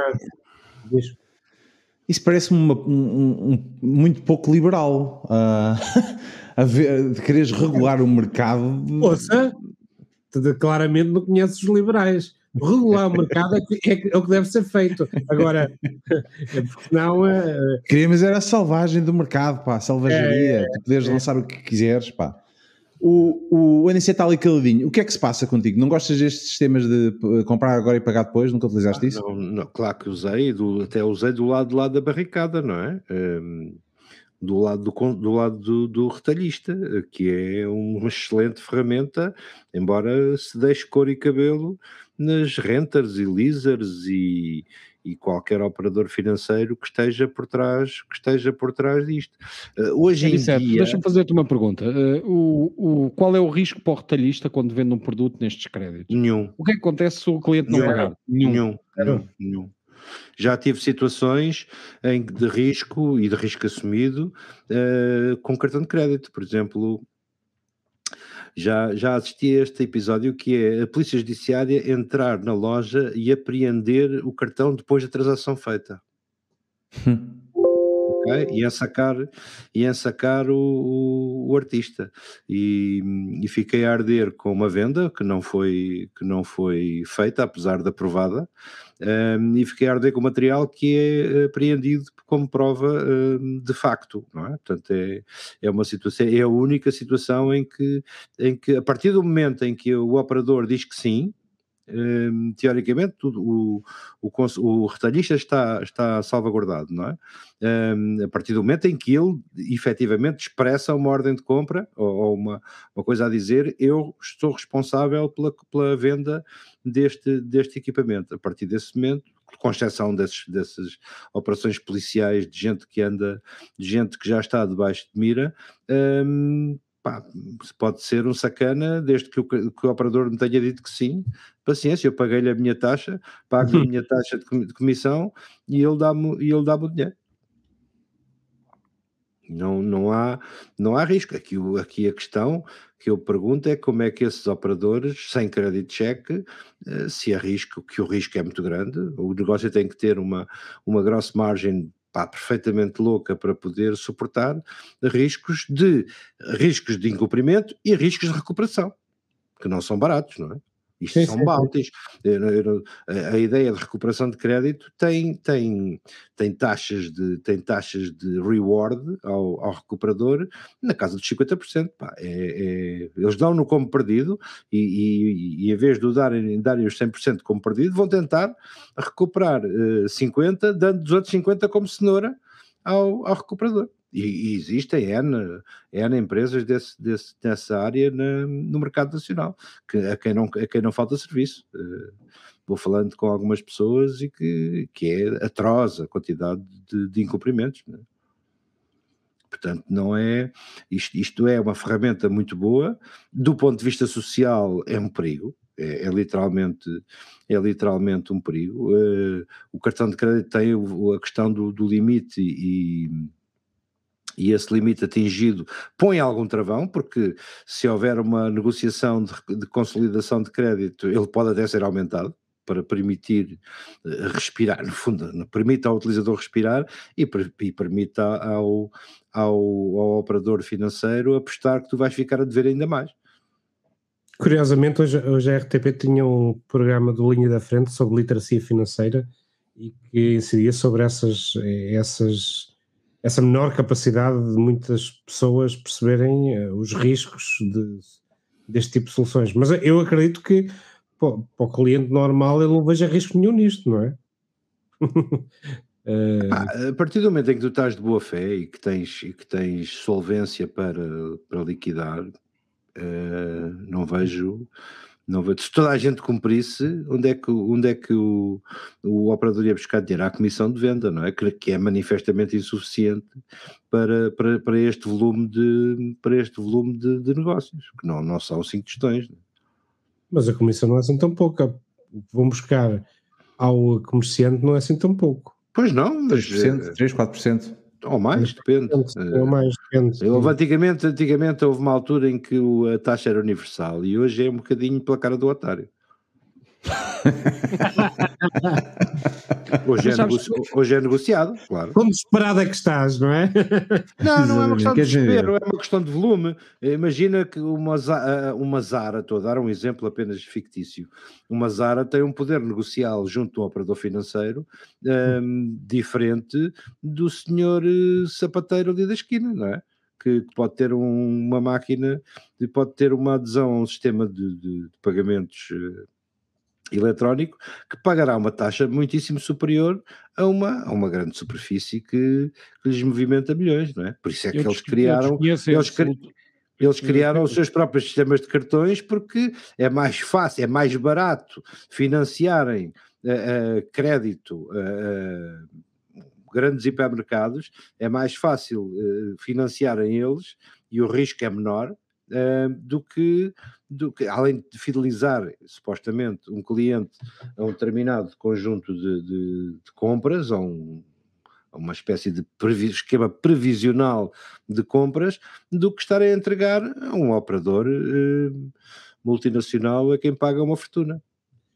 Isso parece-me um, um, muito pouco liberal. Uh, a ver, de quereres regular o mercado. Ouça, claramente não conheces os liberais regular o mercado é, que, é, o que deve ser feito. Agora, porque senão. Uh, Queríamos era a selvagem do mercado, pá, a selvageria, é, tu poderes é. lançar o que quiseres, pá. O, o NC está ali caladinho. O que é que se passa contigo? Não gostas destes sistemas de comprar agora e pagar depois? Nunca utilizaste ah, isso? Não, não, claro que usei, do, até usei do lado, do lado da barricada, não é? Um, do lado do, do, lado do, do, retalhista, que é uma excelente ferramenta, embora se deixe cor e cabelo nas renters e leasers e, e qualquer operador financeiro que esteja por trás, que esteja por trás disto. Uh, hoje é, em certo. dia... Deixa-me fazer-te uma pergunta. Uh, o, o, qual é o risco para o retalhista quando vende um produto nestes créditos? Nenhum. O que é que acontece se o cliente não pagar? Nenhum. Nenhum. Nenhum. Nenhum. Já tive situações em, de risco e de risco assumido uh, com cartão de crédito, por exemplo. Já, já assisti a este episódio que é a Polícia Judiciária entrar na loja e apreender o cartão depois da transação feita. Okay? e sacar, e sacar o, o, o artista. E, e, fiquei a arder com uma venda que não foi, que não foi feita, apesar da aprovada, um, e fiquei a arder com material que é apreendido como prova um, de facto, não é? Portanto, é, é uma situação, é a única situação em que, em que, a partir do momento em que o operador diz que sim, teoricamente tudo, o, o, o, retalhista está, está salvaguardado, não é? Um, a partir do momento em que ele efetivamente expressa uma ordem de compra ou, ou uma, uma coisa a dizer, eu estou responsável pela, pela venda deste, deste equipamento. A partir desse momento, com exceção desses, dessas operações policiais de gente que anda, de gente que já está debaixo de mira, um, pá, pode ser um sacana, desde que o, que o, operador me tenha dito que sim, paciência, eu paguei-lhe a minha taxa, pago a minha taxa de comissão e ele dá-me ele dá o dinheiro. Não, não, há, não há risco. Aqui, aqui a questão que eu pergunto é como é que esses operadores, sem crédito cheque, eh, se arriscam, que o risco é muito grande, o negócio tem que ter uma, uma grossa margem pá, perfeitamente louca para poder suportar riscos de riscos de incumprimento e riscos de recuperação, que não são baratos, não é? Isto sim, são bounties. A ideia de recuperação de crédito tem, tem, tem, taxas, de, tem taxas de reward ao, ao recuperador na casa dos 50%. Pá, é, é, eles dão-no como perdido e, e, e, em vez de darem, darem os 100% como perdido, vão tentar recuperar eh, 50%, dando os outros 50% como cenoura ao, ao recuperador. E, e, existem N, N empresas desse, desse, dessa área na, no mercado nacional, que, a, quem não, a quem não falta serviço. Uh, vou falando com algumas pessoas e que, que é atroz a quantidade de, de incumprimentos. Né? Portanto, não é. Isto, isto é uma ferramenta muito boa, do ponto de vista social, é um perigo. É, é literalmente, é literalmente um perigo. Uh, o cartão de crédito tem a questão do, do limite e, e esse limite atingido põe algum travão, porque se houver uma negociação de, de consolidação de crédito, ele pode até ser aumentado para permitir eh, respirar, no fundo, permite ao utilizador respirar e, e ao, ao, ao, operador financeiro apostar que tu vais ficar a dever ainda mais. Curiosamente, hoje, hoje a RTP tinha um programa do Linha da Frente sobre literacia financeira e que incidia sobre essas, essas essa menor capacidade de muitas pessoas perceberem uh, os riscos de, deste tipo de soluções. Mas eu acredito que para o cliente normal ele não veja risco nenhum nisto, não é? ah, a partir do momento em que tu estás de boa fé e que tens, e que tens solvência para, para liquidar, uh, não vejo não, se toda a gente cumprisse, onde é que, onde é que o, o operador ia buscar dinheiro? À comissão de venda, não é? Que, que é manifestamente insuficiente para, para, para este volume de, para este volume de, de negócios, que não, não são cinco questões. É? Mas a comissão não é assim tão pouca. Vão buscar ao comerciante não é assim tão pouco. Pois não, mas. 3%, 3 4%. Ou mais, depende. Ou mais, depende. Houve, antigamente, antigamente houve uma altura em que a taxa era universal e hoje é um bocadinho pela cara do otário. Hoje, é negoci... hoje é negociado, claro. Como desesperado é que estás, não é? Não, não é uma questão de desespero, é uma questão de volume. Imagina que uma, uma Zara, estou a dar um exemplo apenas fictício, uma Zara tem um poder negocial junto a um operador financeiro um, diferente do senhor eh, sapateiro ali da esquina, não é? Que, pode ter um, uma máquina, pode ter uma adesão a um sistema de, de, de pagamentos eh, eletrónico que pagará uma taxa muitíssimo superior a uma, a uma grande superfície que, que lhes movimenta milhões, não é? Por isso é que Eu eles criaram, eles cri- criaram os seus próprios sistemas de cartões porque é mais fácil, é mais barato financiarem eh, eh, crédito eh, grandes hipermercados, é mais fácil financiarem eles e o risco é menor do, que, do que, além de fidelizar supostamente um cliente a um determinado conjunto de, de- de compras, a um, a uma espécie de previ- esquema previsional de compras, do que estar a entregar a um operador eh, multinacional a quem paga uma fortuna.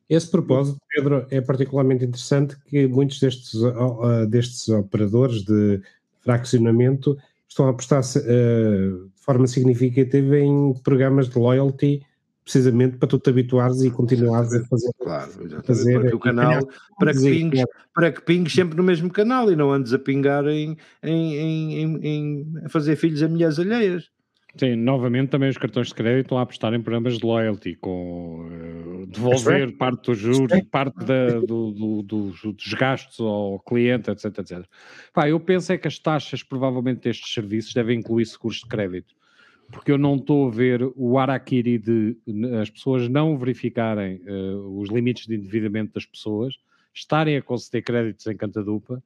Esse propósito, Pedro, é particularmente interessante que muitos destes, ó, destes operadores de fracionamento estão a apostar eh, de forma significativa em programas de loyalty, precisamente para tu te habituares e continuares a fazer. Claro, exatamente, Fazer- para que o canal, para que, pingues, para que pingues sempre no mesmo canal e não andes a pingar em, em, em, em- fazer filhos a mulheres alheias. Sim, novamente também os cartões de crédito estão a apostar em programas de loyalty, com eh, devolver parte dos juros, parte da- do- do- dos, dos gastos ao cliente, etc, etc. Pá, eu penso é que as taxas, provavelmente, destes serviços devem incluir seguros de crédito, porque eu não estou a ver o araquiri de as pessoas não verificarem eh, os limites de endividamento das pessoas, estarem a conceder créditos em cantadupa,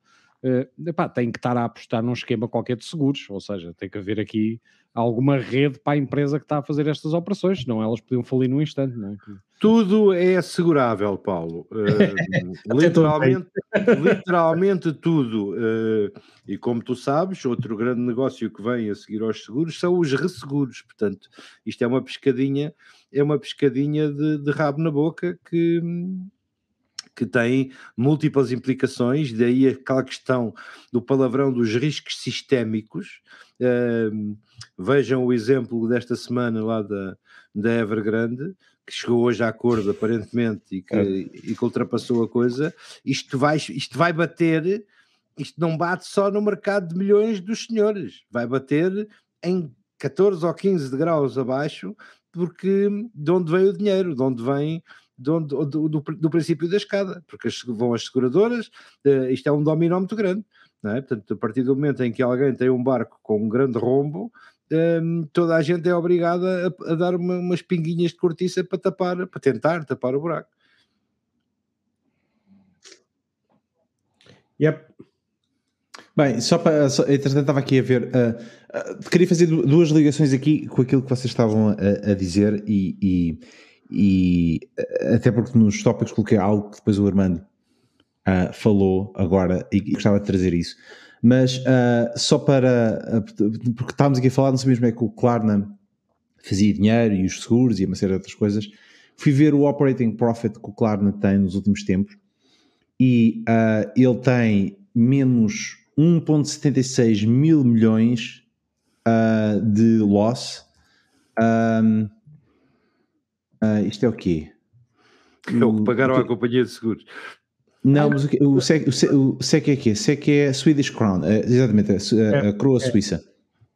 eh, epá, tem que estar a apostar num esquema qualquer de seguros, ou seja, tem que haver aqui alguma rede para a empresa que está a fazer estas operações, senão elas podiam falir num instante, não é? Tudo é assegurável, Paulo. Eh, literalmente, literalmente tudo. Eh, e como tu sabes, outro grande negócio que vem a seguir aos seguros são os resseguros. Portanto, isto é uma pescadinha, é uma pescadinha de, de rabo na boca que, que tem múltiplas implicações, daí aquela questão do palavrão dos riscos sistémicos. Eh, vejam o exemplo desta semana lá da, da Evergrande, que chegou hoje a acordo aparentemente e que, e que ultrapassou a coisa. Isto vai, isto vai bater, isto não bate só no mercado de milhões dos senhores, vai bater em 14 ou 15 de graus abaixo, porque de onde vem o dinheiro, de onde vem onde- do, do, do princípio da escada, porque vão as seguradoras, eh, isto é um dominó muito grande, é? Portanto, a partir do momento em que alguém tem um barco com um grande rombo, hum, toda a gente é obrigada a, a dar uma- umas pinguinhas de cortiça para tapar, para tentar tapar o buraco. Yep. Bem, só para. Só, entretanto, estava aqui a ver. ah, ah, queria fazer du- duas ligações aqui com aquilo que vocês estavam a, a dizer e, e- e, ah, até porque nos tópicos coloquei algo que depois o Armando ah, falou agora e gostava de trazer isso. Mas ah, só para. ah, porque estávamos aqui a falar, não sabíamos como é que o Klarna fazia dinheiro e os seguros e uma série de outras coisas. Fui ver o operating profit que o Klarna tem nos últimos tempos e ele tem menos 1,76 mil milhões de loss. Ahm, ah, isto é o quê? É o que O- pagaram à companhia de seguros. Não, mas o, que- o, SEC, o, SEC, o SEC é quê? SEC é Swedish Crown, é, exatamente, a, su- a- a coroa suíça.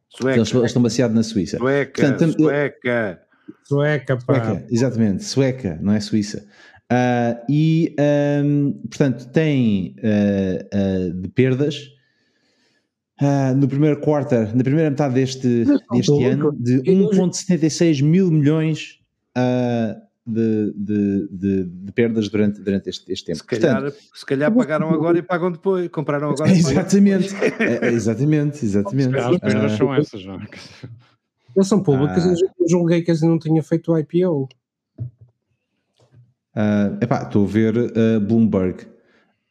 Sueca, Eles estão baseados na Suíça. sueca, Portanto, tam- sueca. Sueca, pá. Sueca, exatamente, sueca, não é suíça. Ah, e, ahm, portanto, tem ah, ah, de perdas no primeiro quarter, na primeira metade deste, deste ano, de 1,76 mil milhões ah, de, de, de, de perdas durante, durante este, este tempo. Se calhar, Portanto, se calhar pagaram agora e pagam depois. Compraram agora e exatamente, é, é, exatamente, exatamente. As perdas Ah, são essas, não é? Eles são públicos, Ah. eu julguei que não tinham feito o IPO. Ah, epá, estou a ver ah, Bloomberg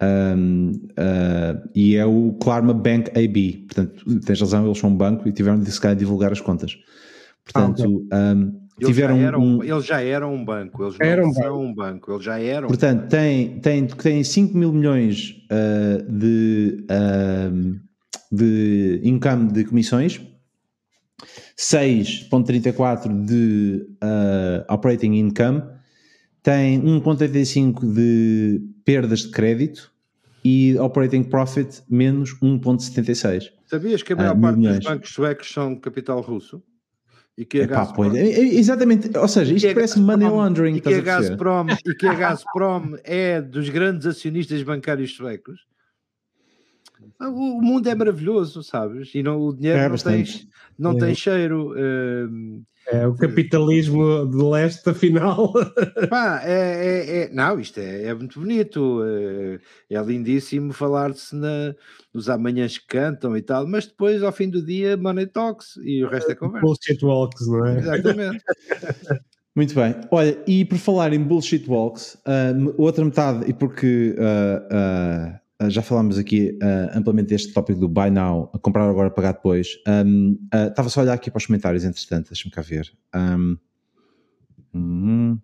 Ahm, ah, e é o Klarma Bank AB. Portanto, tens razão, eles são um banco e tiveram de se calhar divulgar as contas. Portanto, ahm, Eles já, tiveram eram, um, eles já eram um banco, eles Eram um são um banco, eles já eram. um Portanto, banco. tem, tem, tem 5 mil milhões ah, de, ahm, de income de comissões, 6,34 de ah, operating income, tem 1,85 de perdas de crédito e operating profit menos 1,76. Sabias que a maior parte dos bancos suecos são de capital russo? E que a Epá, Gazprom, é- é- exatamente, ou seja, isto a parece money laundering. e que a estás a? Gazprom e que a Gazprom é dos grandes acionistas bancários suecos. Ah, O mundo é maravilhoso, sabes? E não, o dinheiro É não, tem, não É. tem cheiro. hum, É o capitalismo de leste, afinal. Pá, é, é- é- não, isto é, é muito bonito, é, é lindíssimo falar-se nos amanhãs que cantam e tal, mas depois, ao fim do dia, money talks e o resto é conversa. Bullshit walks, não é? Exatamente. Muito bem. Olha, e por falar em bullshit walks, ah, outra metade, e porque ah, ah, já falámos aqui ah, amplamente deste tópico do buy now, comprar agora, pagar depois, ah, estava só a olhar aqui para os comentários, entretanto, deixa-me cá ver. Ahm, hum,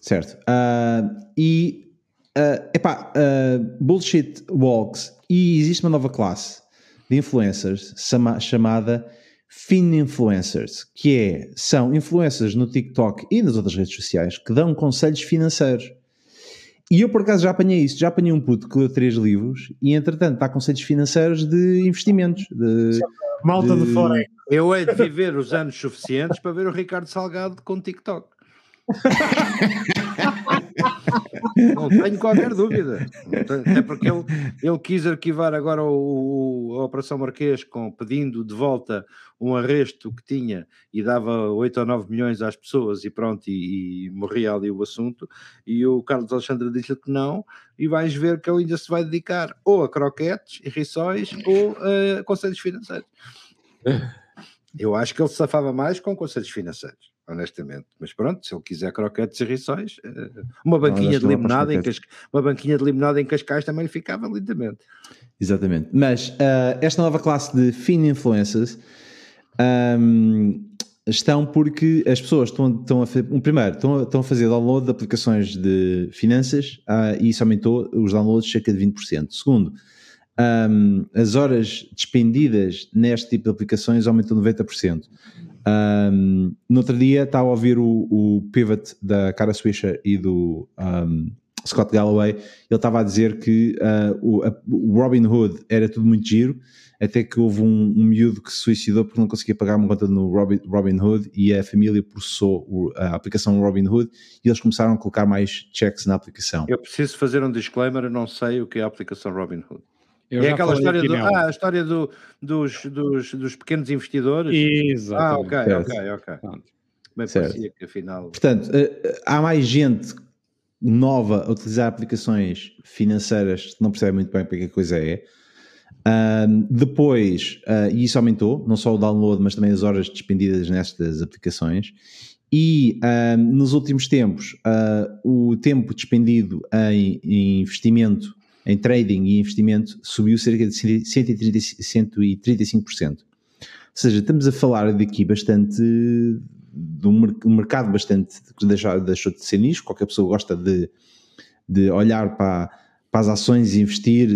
certo. Ah, e, ah, epá, ah, bullshit walks, e existe uma nova classe de influencers chama- chamada fin influencers, que é, são influencers no TikTok e nas outras redes sociais que dão conselhos financeiros. E eu por acaso já apanhei isso, já apanhei um puto que leu três livros e entretanto dá conselhos financeiros de investimentos. De, Malta de, de- fora. Eu hei de viver os anos suficientes para ver o Ricardo Salgado com TikTok. Não tenho qualquer dúvida. Até porque ele, ele quis arquivar agora o, o- a Operação Marquês com, pedindo de volta um arresto que tinha e dava 8 ou 9 milhões às pessoas e pronto, e, e morria ali o assunto. E o Carlos Alexandre disse que não, e vais ver que ele ainda se vai dedicar ou a croquetes e rissóis ou a conselhos financeiros. Eu acho que ele se safava mais com conselhos financeiros, honestamente. Mas pronto, se ele quiser croquetes e rissóis, eh, uma banquinha de limonada em Cascais, uma banquinha de limonada em Cascais também lhe ficava lindamente. Exatamente. Mas ah, esta nova classe de fin influencers ahm, estão porque as pessoas estão, estão a fazer, um, primeiro, estão estão a fazer download de aplicações de finanças ah, e isso aumentou os downloads cerca de 20%. Segundo, ahm, as horas despendidas neste tipo de aplicações aumentou 90%. Um, no outro dia estava a ouvir o, o pivot da Cara Swisher e do um, Scott Galloway. Ele estava a dizer que uh, o, a- o Robin Hood era tudo muito giro, até que houve um, um miúdo que se suicidou porque não conseguia pagar uma conta no Robin, Robin Hood e a família processou a aplicação Robin Hood e eles começaram a colocar mais checks na aplicação. Eu preciso fazer um disclaimer, eu não sei o que é a aplicação Robin Hood. Eu é aquela história, do, ah, a história do- dos, dos, dos pequenos investidores. Ah, ok, Exatamente. ok, ok. Pronto. Bem Certo. parecia que afinal... Portanto, eh, há mais gente nova a utilizar aplicações financeiras que não percebe muito bem para que a coisa é. Depois, ah, e isso aumentou, não só o download, mas também as horas despendidas nestas aplicações. E nos últimos tempos, ah, o tempo despendido em, em investimento, em trading e investimento, subiu cerca de 130, 135%. Ou seja, estamos a falar daqui bastante de um, mer- mercado bastante que deixou, deixou de ser nicho. Qualquer pessoa gosta de, de olhar para, para as ações e investir,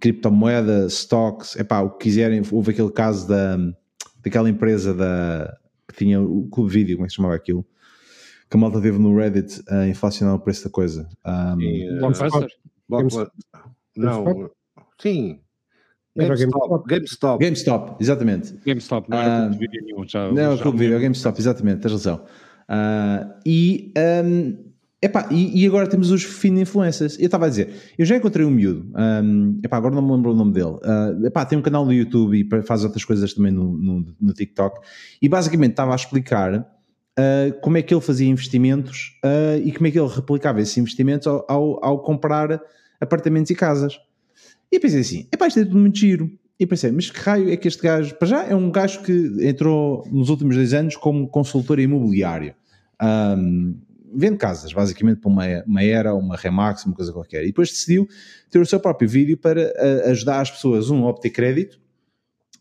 criptomoeda, stocks, epá, o que quiserem. Houve aquele caso da, daquela empresa da, que tinha o Clube Vídeo, como é que se chamava aquilo? Que a malta teve no Reddit a inflacionar o preço da coisa. Um, Blockbuster? Blockbuster- Não, sim. Era GameStop. GameStop. GameStop, exatamente. GameStop, não era como vídeo nenhum. Já, Não, já Clube me- Video, GameStop, exatamente, tens razão. Ah, e, ahm, epá, e, e agora temos os fin influencers. Eu estava a dizer, eu já encontrei um miúdo, ahm, epá, agora não me lembro o nome dele. Ah, epá, tem um canal no YouTube e faz outras coisas também no, no, no TikTok. E basicamente estava a explicar ah, como é que ele fazia investimentos ah, e como é que ele replicava esses investimentos ao, ao, ao comprar apartamentos e casas. E pensei assim, epá, isto é tudo muito giro. E pensei, mas que raio é que este gajo, para já é um gajo que entrou nos últimos dois anos como consultor imobiliário. Ahm, vende casas, basicamente para uma, uma era, uma Remax, uma coisa qualquer. E depois decidiu ter o seu próprio vídeo para ah, ajudar as pessoas, um, a obter crédito,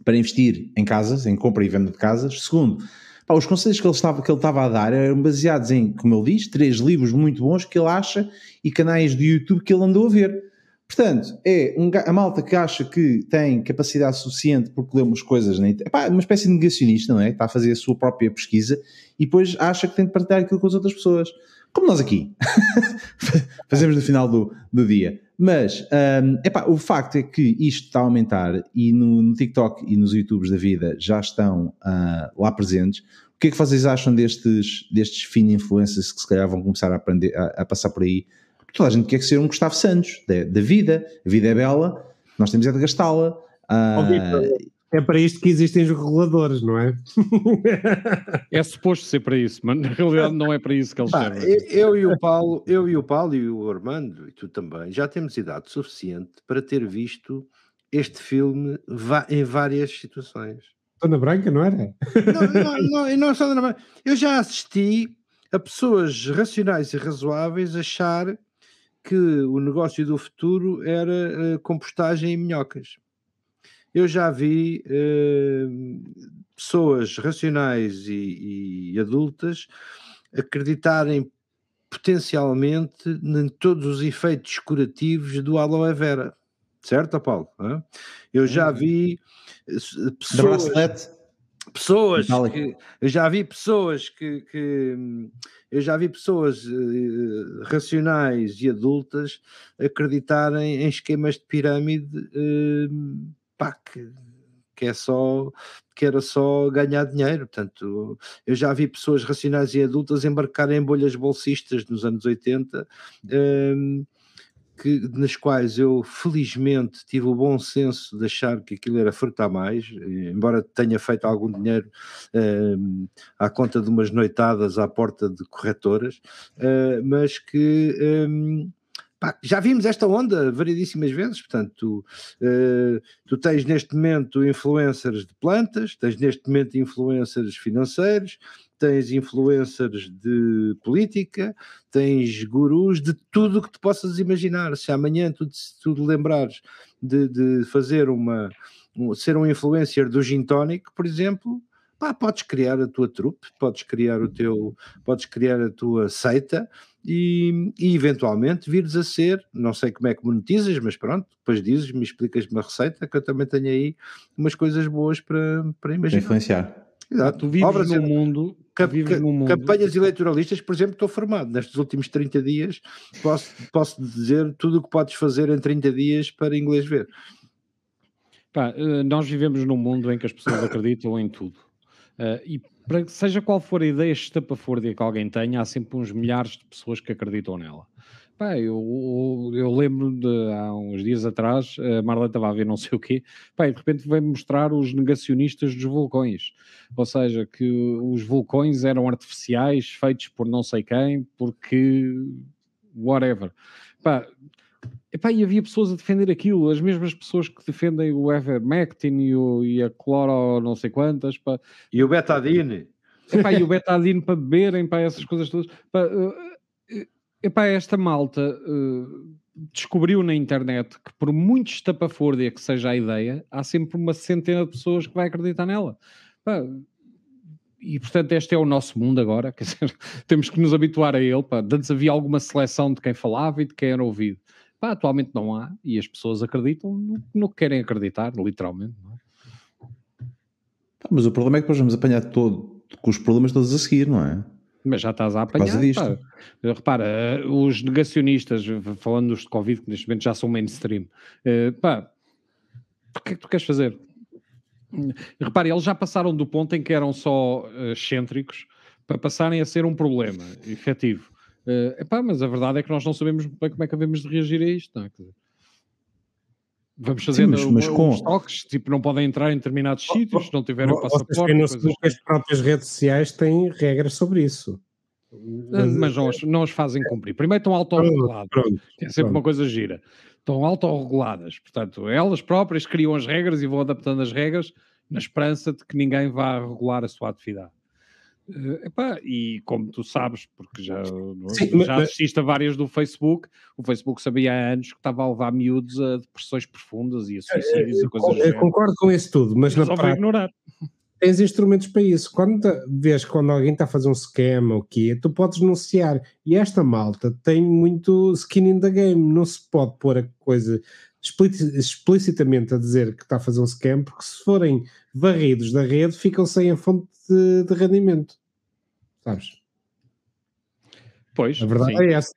para investir em casas, em compra e venda de casas. Segundo, pá, os conselhos que ele, estava, que ele estava a dar eram baseados em, como ele diz, três livros muito bons que ele acha e canais de YouTube que ele andou a ver. Portanto, é um, a malta que acha que tem capacidade suficiente porque lê umas coisas na internet, uma espécie de negacionista, não é? Está a fazer a sua própria pesquisa e depois acha que tem de partilhar aquilo com as outras pessoas. Como nós aqui, fazemos no final do, do dia. Mas um, epá, o facto é que isto está a aumentar e no, no TikTok e nos YouTubes da vida já estão uh, lá presentes. O que é que vocês acham destes, destes fini influencers que se calhar vão começar a, aprender, a, a passar por aí? Toda a gente quer ser um Gustavo Santos da, da vida. A vida é bela, nós temos é de gastá-la. Uh, é para isto que existem os reguladores, não é? é suposto ser para isso, mas na realidade não é para isso que eles servem. Eu e o Paulo, eu e o Paulo e o Armando e tu também já temos idade suficiente para ter visto este filme em várias situações. Dona Branca, não era? Não, não, não, não só Dona Branca. Eu já assisti a pessoas racionais e razoáveis achar que o negócio do futuro era uh, compostagem em minhocas eu já vi uh, pessoas racionais e, e, adultas acreditarem potencialmente em todos os efeitos curativos do aloe vera. Certo, Paulo? Eu já uhum. vi eh, pessoas. Pessoas que, eu já vi pessoas que, que eu já vi pessoas uh, racionais e adultas acreditarem em esquemas de pirâmide pá, que, que é só que era só ganhar dinheiro. Portanto, eu já vi pessoas racionais e adultas embarcarem em bolhas bolsistas nos anos 80, um, que, nas quais eu felizmente tive o bom senso de achar que aquilo era fruta a mais, embora tenha feito algum dinheiro um, à conta de umas noitadas à porta de corretoras, uh, mas que. Um, Pá, já vimos esta onda variedíssimas vezes, portanto, tu, uh, tu tens neste momento influencers de plantas, tens neste momento influencers financeiros, tens influencers de política, tens gurus de tudo o que te possas imaginar. Se amanhã tu, tu lembrares de, de fazer uma, ser um influencer do gin tonic, por exemplo, pá, podes criar a tua trupe, podes criar o teu, podes criar a tua seita, e, e, eventualmente vires a ser, não sei como é que monetizas, mas pronto, depois dizes-me, explicas-me uma receita que eu também tenho aí umas coisas boas para, para imaginar. Para influenciar. Exato. Tu vives Obras num mundo, cap, vives num mundo. Campanhas eleitoralistas, por exemplo, estou formado. Nestes últimos 30 dias posso, posso dizer tudo o que podes fazer em 30 dias para inglês ver. Pá, eh, nós vivemos num mundo em que as pessoas acreditam em tudo. Uh, e para seja qual for a ideia estapafúrdia que alguém tenha, há sempre uns milhares de pessoas que acreditam nela. Pá, eu, eu, lembro de há uns dias atrás, a Marla estava a ver não sei o quê, e de repente veio mostrar os negacionistas dos vulcões. Ou seja, que os vulcões eram artificiais, feitos por não sei quem, porque whatever. Pá, Epá, e havia pessoas a defender aquilo, as mesmas pessoas que defendem o Evermectin e, o, e a cloro não sei quantas. Pá. E o betadine. Epá, e o betadine para beberem, para essas coisas todas. Pá, uh, epá, esta malta uh, descobriu na internet que por muito estapafúrdia que seja a ideia, há sempre uma centena de pessoas que vai acreditar nela. Pá, e portanto este é o nosso mundo agora, quer dizer, temos que nos habituar a ele. Pá. Antes havia alguma seleção de quem falava e de quem era ouvido. Pá, atualmente não há e as pessoas acreditam no, no que querem acreditar, literalmente. É? mas o problema é que depois vamos apanhar todo, com os problemas todos a seguir, não é? Mas já estás a apanhar. Pá. Repara, os negacionistas, falando dos de Covid, que neste momento já são mainstream, uh, pá, o que é que tu queres fazer? Repare, eles já passaram do ponto em que eram só excêntricos para passarem a ser um problema efetivo. Uh, epá, mas a verdade é que nós não sabemos bem como é que havemos de reagir a isto. Não é? Vamos fazer mas, mas com... toques, tipo, não podem entrar em determinados oh, sítios, se não tiverem o passaporte. Não assim. as próprias redes sociais têm regras sobre isso. Ah, mas não, não as fazem cumprir. Primeiro estão autorreguladas, que é sempre pronto. uma coisa gira. Estão autorreguladas, portanto, elas próprias criam as regras e vão adaptando as regras na esperança de que ninguém vá regular a sua atividade. Uh, epá, e como tu sabes, porque já, Sim, já assististe a várias do Facebook, o Facebook sabia há anos que estava a levar miúdos a depressões profundas e a é, suicídios e coisas Eu concordo com isso tudo, mas na prática ignorar. tens instrumentos para isso. Quando vês quando alguém está a fazer um esquema ou quê, tu podes denunciar. E esta malta tem muito skin in the game, não se pode pôr a coisa explicitamente a dizer que está a fazer um scam, porque se forem varridos da rede, ficam sem a fonte de, de rendimento. Sabes? Pois, A verdade sim. é essa.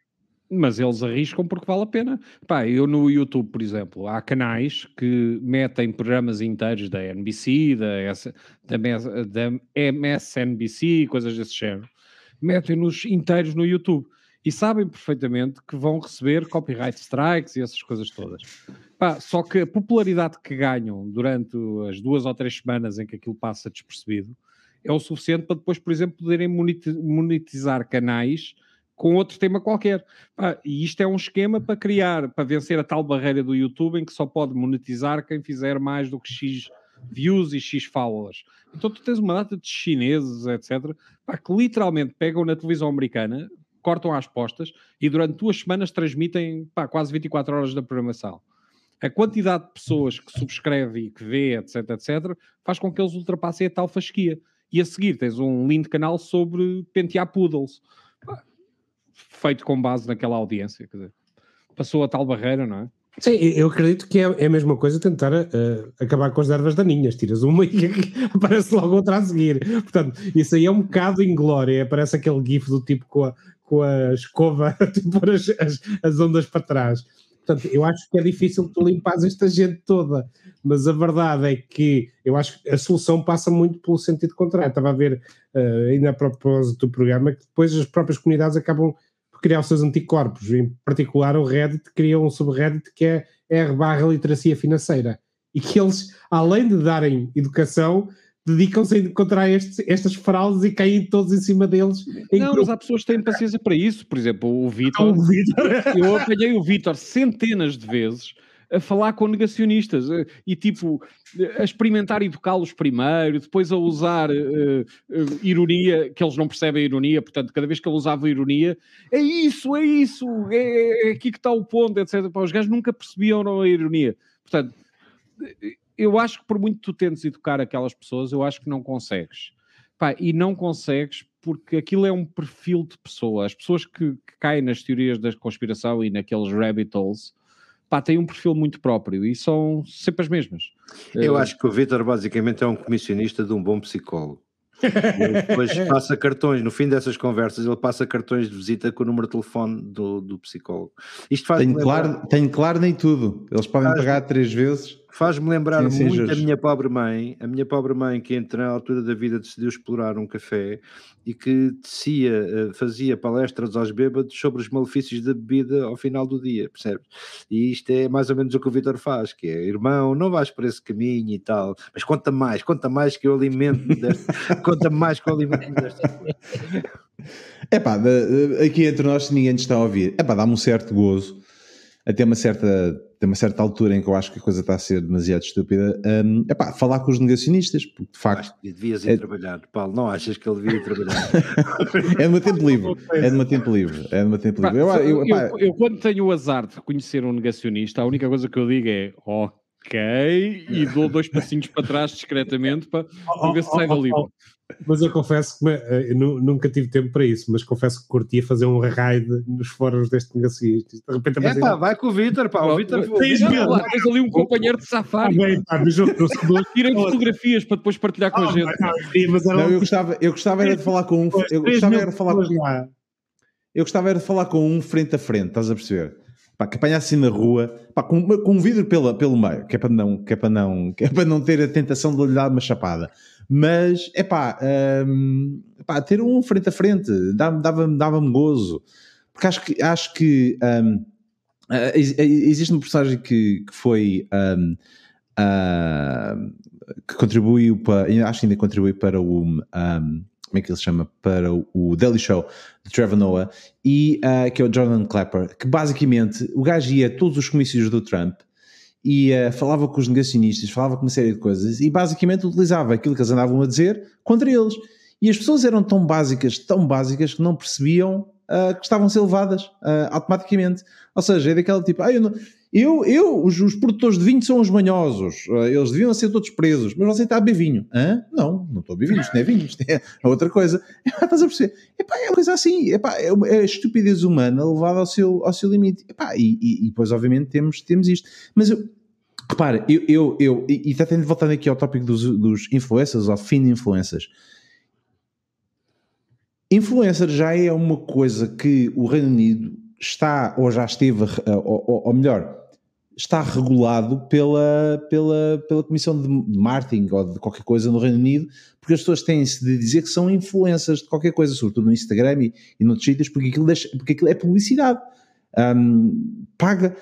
Mas eles arriscam porque vale a pena. Pá, eu no YouTube, por exemplo, há canais que metem programas inteiros da NBC, da, S- da, da MSNBC, coisas desse género, metem-nos inteiros no YouTube e sabem perfeitamente que vão receber copyright strikes e essas coisas todas. Pá, só que a popularidade que ganham durante as duas ou três semanas em que aquilo passa despercebido é o suficiente para depois, por exemplo, poderem moneti- monetizar canais com outro tema qualquer. Pá, e isto é um esquema para criar, para vencer a tal barreira do YouTube em que só pode monetizar quem fizer mais do que X views e X followers. Então tu tens uma data de chineses, etc., pá, que literalmente pegam na televisão americana, cortam às postas e durante duas semanas transmitem pá, quase 24 horas da programação. A quantidade de pessoas que subscreve e que vê, etc, etc, faz com que eles ultrapassem a tal fasquia. E a seguir tens um lindo canal sobre pentear poodles. Pá, feito com base naquela audiência. Dizer, passou a tal barreira, não é? Sim, eu acredito que é, é a mesma coisa tentar eh, acabar com as ervas daninhas. Tiras uma e aparece logo outra a seguir. Portanto, isso aí é um bocado inglória. Parece aquele gif do tipo com a, com a escova, tipo pôr as, as, as ondas para trás. Portanto, eu acho que é difícil tu limpares esta gente toda. Mas a verdade é que eu acho que a solução passa muito pelo sentido contrário. Estava a ver, eh, ainda a propósito do programa, que depois as próprias comunidades acabam por criar os seus anticorpos. Em particular, o Reddit cria um subreddit que é R barra literacia financeira. E que eles, além de darem educação, dedicam-se a encontrar estes, estas fraudes e caem todos em cima deles. Em Não, mas grupo. há pessoas que têm paciência para isso. Por exemplo, o Vitor. Eu apanhei o Vitor centenas de vezes a falar com negacionistas eh, e tipo a experimentar educá-los primeiro, depois a usar eh, eh, ironia, que eles não percebem a ironia, portanto, cada vez que ele usava ironia, é isso, é isso, é, é aqui que está o ponto, etc. Pá, os gajos nunca percebiam a ironia. Portanto, eu acho que por muito que tu tentes educar aquelas pessoas, eu acho que não consegues. Pá, e não consegues porque aquilo é um perfil de pessoa. As pessoas que, que caem nas teorias da conspiração e naqueles rabbit holes, pá, têm um perfil muito próprio e são sempre as mesmas. Eu Eh, acho que o Vitor basicamente é um comissionista de um bom psicólogo. Ele depois passa cartões, no fim dessas conversas, ele passa cartões de visita com o número de telefone do, do psicólogo. Isto faz-me Tenho lembrar, claro, tenho claro nem tudo. Eles podem Faz- pagar três vezes. Faz-me lembrar Sim, sim, muito a minha pobre mãe, a minha pobre mãe que entre na altura da vida decidiu explorar um café e que tecia, eh, fazia palestras aos bêbados sobre os malefícios da bebida ao final do dia, percebes? E isto é mais ou menos o que o Vitor faz, que é, irmão, não vais por esse caminho e tal, mas conta mais, conta mais que eu alimento desta, conta mais que eu alimento desta coisa. É pá, aqui entre nós, se ninguém te está a ouvir, é pá, dá-me um certo gozo. Até uma certa, até uma certa altura em que eu acho que a coisa está a ser demasiado estúpida. hum, é pá, falar com os negacionistas, porque de facto Acho que devias ir É- trabalhar, Paulo, não achas que ele devia ir trabalhar? é do meu tempo livre. É do meu tempo livre. É do meu tempo livre. Eu, eu, eu- eu, quando tenho o azar de conhecer um negacionista, a única coisa que eu digo é ok, e dou dois passinhos para trás discretamente para, para ver se sai dali. Oh, oh, oh, Mas eu confesso que eh, eu nu- nunca tive tempo para isso, mas confesso que curtia fazer um raid nos fóruns deste negacionista. De repente É pá, vai com o Vitor, pá, o Vitor... Tens ali um companheiro de safari. Tirem fotografias para depois partilhar com a Ah, gente. não, sim, mas era não, eu gostava, eu gostava era de falar com um. Eu gostava era de falar, lá. eu gostava era de falar com um frente a frente, estás a perceber? Pá, que apanhasse na rua, pá, com, com um vidro pela, pelo meio, que é, para não, que, é para não, que é para não ter a tentação de lhe dar uma chapada. Mas, é pá, hum, pá, ter um frente a frente dá-me dava, dava-me gozo. Porque acho que, acho que hum, ah, ex- existe uma personagem que, que foi. hum, ah, que contribuiu para. Acho que ainda contribui para o. hum, como é que ele se chama? Para o, Daily Show de Trevor Noah, e, ah, que é o Jordan Clapper, que basicamente o gajo ia a todos os comícios do Trump e ah, falava com os negacionistas, falava com uma série de coisas e basicamente utilizava aquilo que eles andavam a dizer contra eles. E as pessoas eram tão básicas, tão básicas, que não percebiam ah, que estavam a ser levadas ah, automaticamente. Ou seja, é daquela tipo, ah, eu, não- eu, eu os, os produtores de vinho são os manhosos, ah, eles deviam ser todos presos, mas você está a beber vinho. Hã? Não, não estou a beber vinho, isto não é vinho, isto é outra coisa. Estás a perceber? Epá, é uma coisa assim, epá, é, é a estupidez humana levada ao seu, ao seu limite. Epá, e, e, e depois, obviamente, temos, temos isto. Mas eu, repara, eu, eu, eu e está tendo voltando aqui ao tópico dos, dos influencers ou fin influencers. Influencer já é uma coisa que o Reino Unido está, ou já esteve, ou, ou, ou melhor, está regulado pela, pela, pela Comissão de Marketing ou de qualquer coisa no Reino Unido, porque as pessoas têm-se de dizer que são influencers de qualquer coisa, sobretudo no Instagram e, e noutros sítios, porque aquilo, deixa, porque aquilo é publicidade. Um, paga.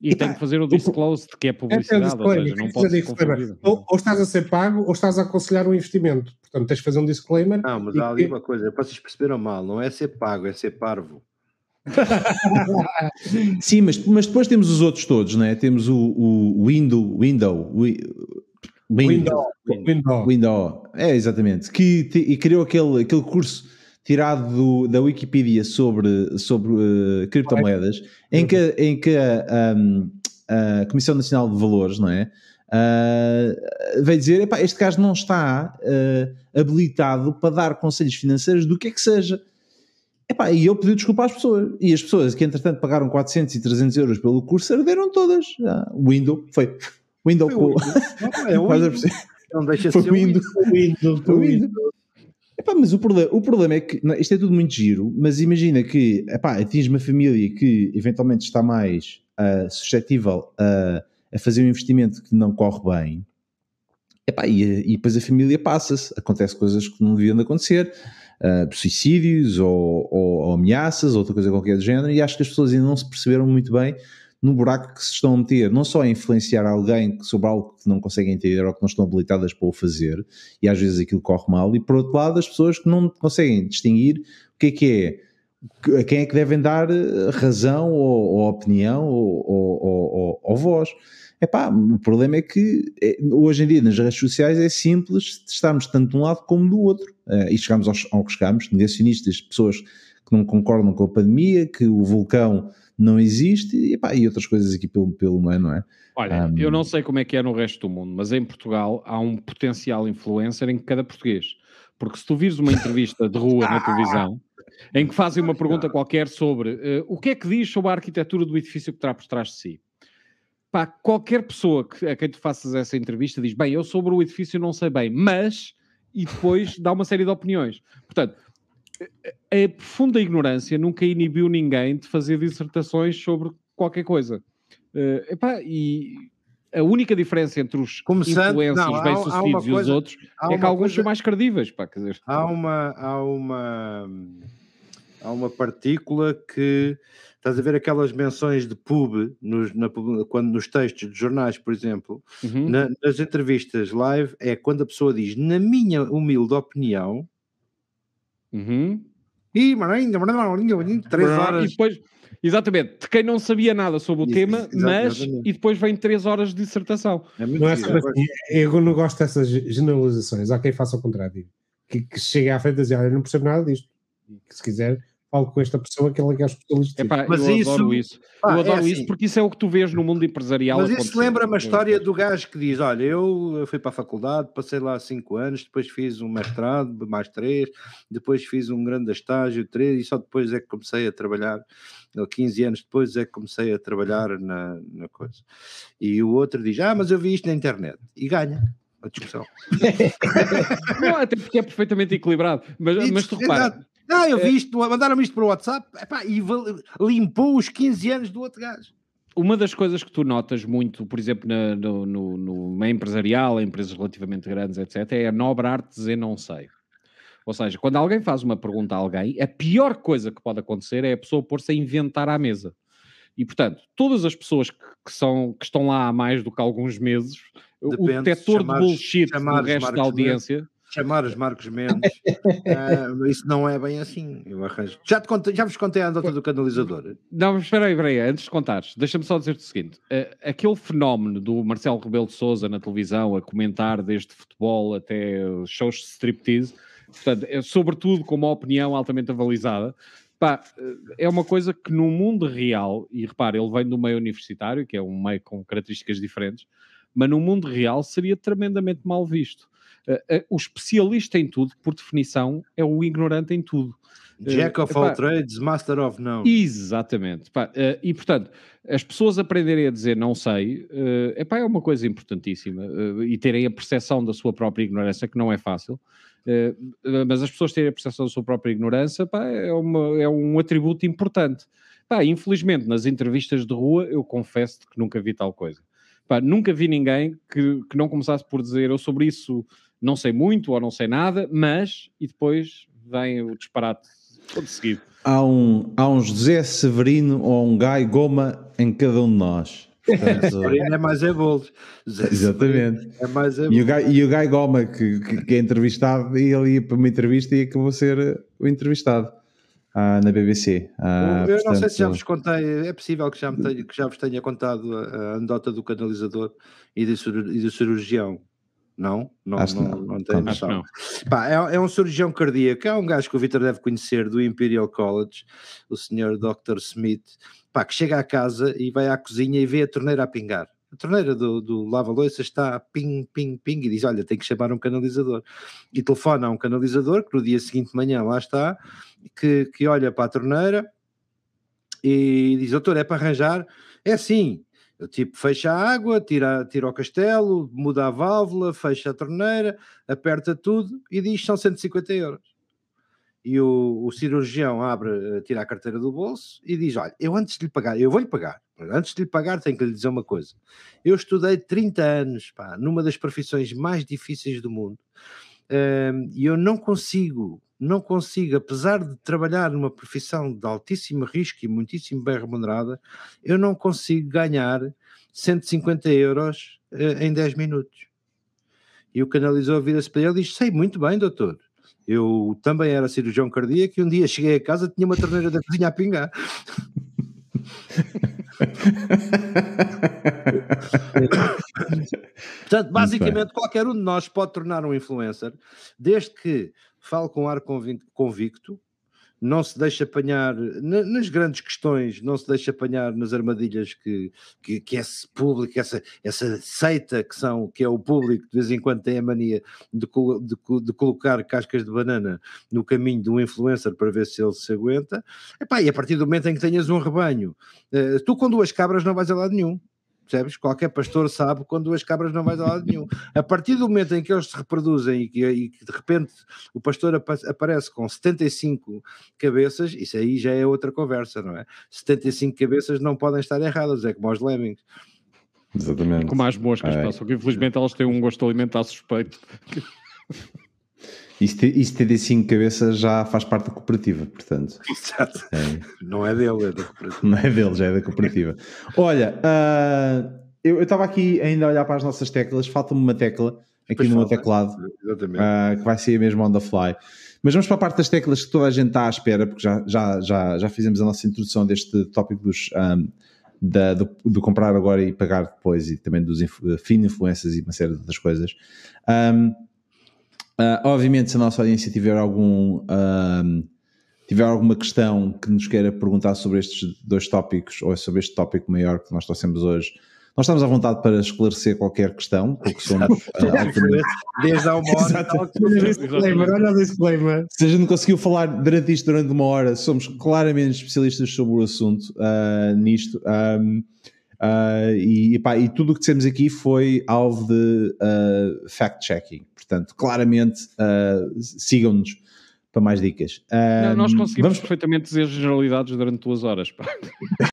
E, e tem que fazer o disclose de que é, é publicidade, é ou seja, não pode ser ou, ou estás a ser pago ou estás a aconselhar um investimento. Portanto, tens de fazer um disclaimer. Não, mas há ali que... uma coisa, vocês perceberam mal, não é ser pago, é ser parvo. Sim, mas, mas depois temos os outros todos, né? Temos o, o window, window, window, window, window, é exatamente, que te, e criou aquele, aquele curso tirado do, da Wikipedia sobre, sobre uh, criptomoedas, em que, em que a, a, a, Comissão Nacional de Valores, não é? Uh, veio dizer: epá, este caso não está uh, habilitado para dar conselhos financeiros do que é que seja. Epá, e eu pedi desculpa às pessoas. E as pessoas que, entretanto, pagaram 400 e 300 euros pelo curso, herderam todas. Ah, window, foi. Window. Foi o é window. Não deixa foi ser window. Window. Foi window. Epá, mas o problema, o problema é que não, isto é tudo muito giro, mas imagina que epá, atinge uma família que eventualmente está mais uh, suscetível a, a, fazer um investimento que não corre bem, epá, e, e depois a família passa-se, acontece coisas que não deviam de acontecer uh, suicídios ou, ou, ou, ameaças, outra coisa qualquer do género, e acho que as pessoas ainda não se perceberam muito bem no buraco que se estão a meter, não só a influenciar alguém sobre algo que não conseguem entender ou que não estão habilitadas para o fazer, e às vezes aquilo corre mal, e por outro lado, as pessoas que não conseguem distinguir o que é que é, a quem é que devem dar eh, razão ou, ou opinião ou, ou, ou, ou voz. Epá, o problema é que é, hoje em dia nas redes sociais é simples estarmos tanto de um lado como do outro. Uh, e chegamos aos, ao que chegamos, negacionistas, pessoas que não concordam com a pandemia, que o vulcão não existe e, epá, e outras coisas aqui pelo, pelo meio, não é? Olha, um, eu não sei como é que é no resto do mundo, mas em Portugal há um potencial influencer em cada português. Porque se tu vires uma entrevista de rua na televisão, em que fazem uma pergunta qualquer sobre uh, o que é que diz sobre a arquitetura do edifício que terá por trás de si, pá, qualquer pessoa que, a quem tu faças essa entrevista diz: Bem, eu sobre o edifício não sei bem, mas. E depois dá uma série de opiniões. Portanto, a profunda ignorância nunca inibiu ninguém de fazer dissertações sobre qualquer coisa. Uh, epá, e a única diferença entre os Começando, influencers bem-sucedidos e os outros é que alguns coisa, são mais credíveis. Pá, quer dizer. Há uma, há uma, há uma partícula que Estás a ver aquelas menções de pub nos, na, quando, nos textos de jornais, por exemplo, uhum. na, nas entrevistas live, é quando a pessoa diz, na minha humilde opinião, uhum. e três horas. E depois, exatamente, de quem não sabia nada sobre o Isso, tema, mas e depois vem três horas de dissertação. É não é assim, eu não gosto dessas generalizações. Há quem faça o contrário, que, que chegue à frente e diz, olha, não percebo nada disto. Que se quiser falo com esta pessoa que ele é que é especialista. Epá, mas eu isso, adoro isso. eu é adoro é isso assim, porque isso é o que tu vês no mundo empresarial. Mas isso lembra-me a história do gajo que diz: Olha, eu fui para a faculdade, passei lá cinco anos, depois fiz um mestrado, mais três, depois fiz um grande estágio, três, e só depois é que comecei a trabalhar. 15 anos depois é que comecei a trabalhar na, na coisa. E o outro diz: Ah, mas eu vi isto na internet. E ganha a discussão. não, até porque é perfeitamente equilibrado. Mas, mas tu repara, ah, eu vi é. isto, mandaram-me isto para o WhatsApp epá, e limpou os 15 anos do outro gajo. Uma das coisas que tu notas muito, por exemplo, na, no, no, no meio empresarial, em empresas relativamente grandes, etc., é a nobre arte de dizer não sei. Ou seja, quando alguém faz uma pergunta a alguém, a pior coisa que pode acontecer é a pessoa pôr-se a inventar à mesa. E, portanto, todas as pessoas que, que, são, que estão lá há mais do que alguns meses, Depende, o detector de bullshit do resto da audiência chamar os Marcos Mendes, uh, isso não é bem assim. Eu arranjo. Já, te contei, já vos contei a andota do canalizador. Não, mas espera aí, aí, antes de contares, deixa-me só dizer-te o seguinte: uh, aquele fenómeno do Marcelo Rebelo de Souza na televisão a comentar desde futebol até shows de striptease, portanto, é, sobretudo com uma opinião altamente avalizada. Pá, eh, é uma coisa que no mundo real, e repare, ele vem do meio universitário, que é um meio com características diferentes, mas no mundo real seria tremendamente mal visto. Uh, uh, o especialista em tudo, por definição, é o ignorante em tudo. Jack of all trades, master of none. Exatamente. Epá, e portanto, as pessoas aprenderem a dizer não sei, epá, é uma coisa importantíssima. e terem a percepção da sua própria ignorância, que não é fácil. Mas as pessoas terem a percepção da sua própria ignorância é, uma, é um atributo importante. Infelizmente, nas entrevistas de rua, eu confesso que nunca vi tal coisa. Nunca vi ninguém que, que não começasse por dizer eu sobre isso não sei muito ou não sei nada, mas e depois vem o disparate todo seguido. Há um, há um José Severino ou um Gai Goma em cada um de nós. Portanto, é mais é bolos. Exatamente. É mais é e, o Gai, e o Gai Goma, que, que, que, é entrevistado, e ele ia para uma entrevista e acabou a ser o entrevistado ah, na BBC. Ah, eu portanto... não sei se já vos contei, é possível que já, tenha, que já vos tenha contado a, a anedota do canalizador e do, e do cirurgião. Não? Não, Acho não, não, não tenho noção. Pá, é, é, um cirurgião cardíaco, é um gajo que o Vitor deve conhecer do Imperial College, o senhor Dr. Smith, pá, que chega à casa e vai à cozinha e vê a torneira a pingar. A torneira do, do lava-loiça está ping, ping, ping e diz: Olha, tem que chamar um canalizador. E telefona a um canalizador que no dia seguinte de manhã lá está, que, que olha para a torneira e diz: Doutor, é para arranjar? É assim, Tipo, fecha a água, tira, tira o castelo, muda a válvula, fecha a torneira, aperta tudo e diz são 150 euros. E o, o, cirurgião abre, eh, tira a carteira do bolso e diz: Olha, eu antes de lhe pagar, eu vou-lhe pagar, antes de lhe pagar, tenho que lhe dizer uma coisa. Eu estudei 30 anos, pá, numa das profissões mais difíceis do mundo, ehm, e eu não consigo não consigo, apesar de trabalhar numa profissão de altíssimo risco e muitíssimo bem remunerada, eu não consigo ganhar 150 euros uh, em 10 minutos. E o canalizador vira-se para ele e diz: Sei muito bem, doutor. Eu também era cirurgião cardíaco e um dia cheguei a casa tinha uma torneira da cozinha a pingar. Portanto, basicamente, qualquer um de nós pode tornar um influencer, desde que fale com ar convicto, não se deixa apanhar nas grandes questões, não se deixa apanhar nas armadilhas que, que, que esse público, essa, essa seita que são, que é o público, de vez em quando tem a mania de, de, de colocar cascas de banana no caminho de um influencer para ver se ele se aguenta. Epá, e a partir do momento em que tenhas um rebanho, uh, tu com duas cabras não vais a lado nenhum percebes? Qualquer pastor sabe quando duas cabras não vais a lado nenhum. A partir do momento em que eles se reproduzem e que, e que de repente o pastor aparece com 75 cabeças, isso aí já é outra conversa, não é? 75 cabeças não podem estar erradas, é como aos lemmings. Exatamente. Como as moscas, é. só que infelizmente elas têm um gosto alimentar suspeito. Isso, ter de 5 cabeças já faz parte da cooperativa, portanto. Exato. É. Não é dele, é da cooperativa. Não é dele, já é da cooperativa. Olha, uh, eu estava aqui ainda a olhar para as nossas teclas, falta-me uma tecla aqui pois no meu teclado, uh, que vai ser mesmo on the fly. Mas vamos para a parte das teclas que toda a gente está à espera, porque já, já, já, já fizemos a nossa introdução deste tópico dos, um, da, do, do, comprar agora e pagar depois, e também dos influ, fin influências e uma série de outras coisas. Um, Uh, obviamente, se a nossa audiência tiver algum uh, tiver alguma questão que nos queira perguntar sobre estes dois tópicos ou sobre este tópico maior que nós trouxemos hoje, nós estamos à vontade para esclarecer qualquer questão, porque somos uh, desde há uma hora. olha o disclaimer. Se a gente não conseguiu falar durante isto durante uma hora, somos claramente especialistas sobre o assunto uh, nisto. Um, Uh, e, epá, e, tudo o que dissemos aqui foi alvo de uh, fact-checking. Portanto, claramente, uh, sigam-nos para mais dicas. Não, nós conseguimos vamos... perfeitamente dizer generalidades durante duas horas.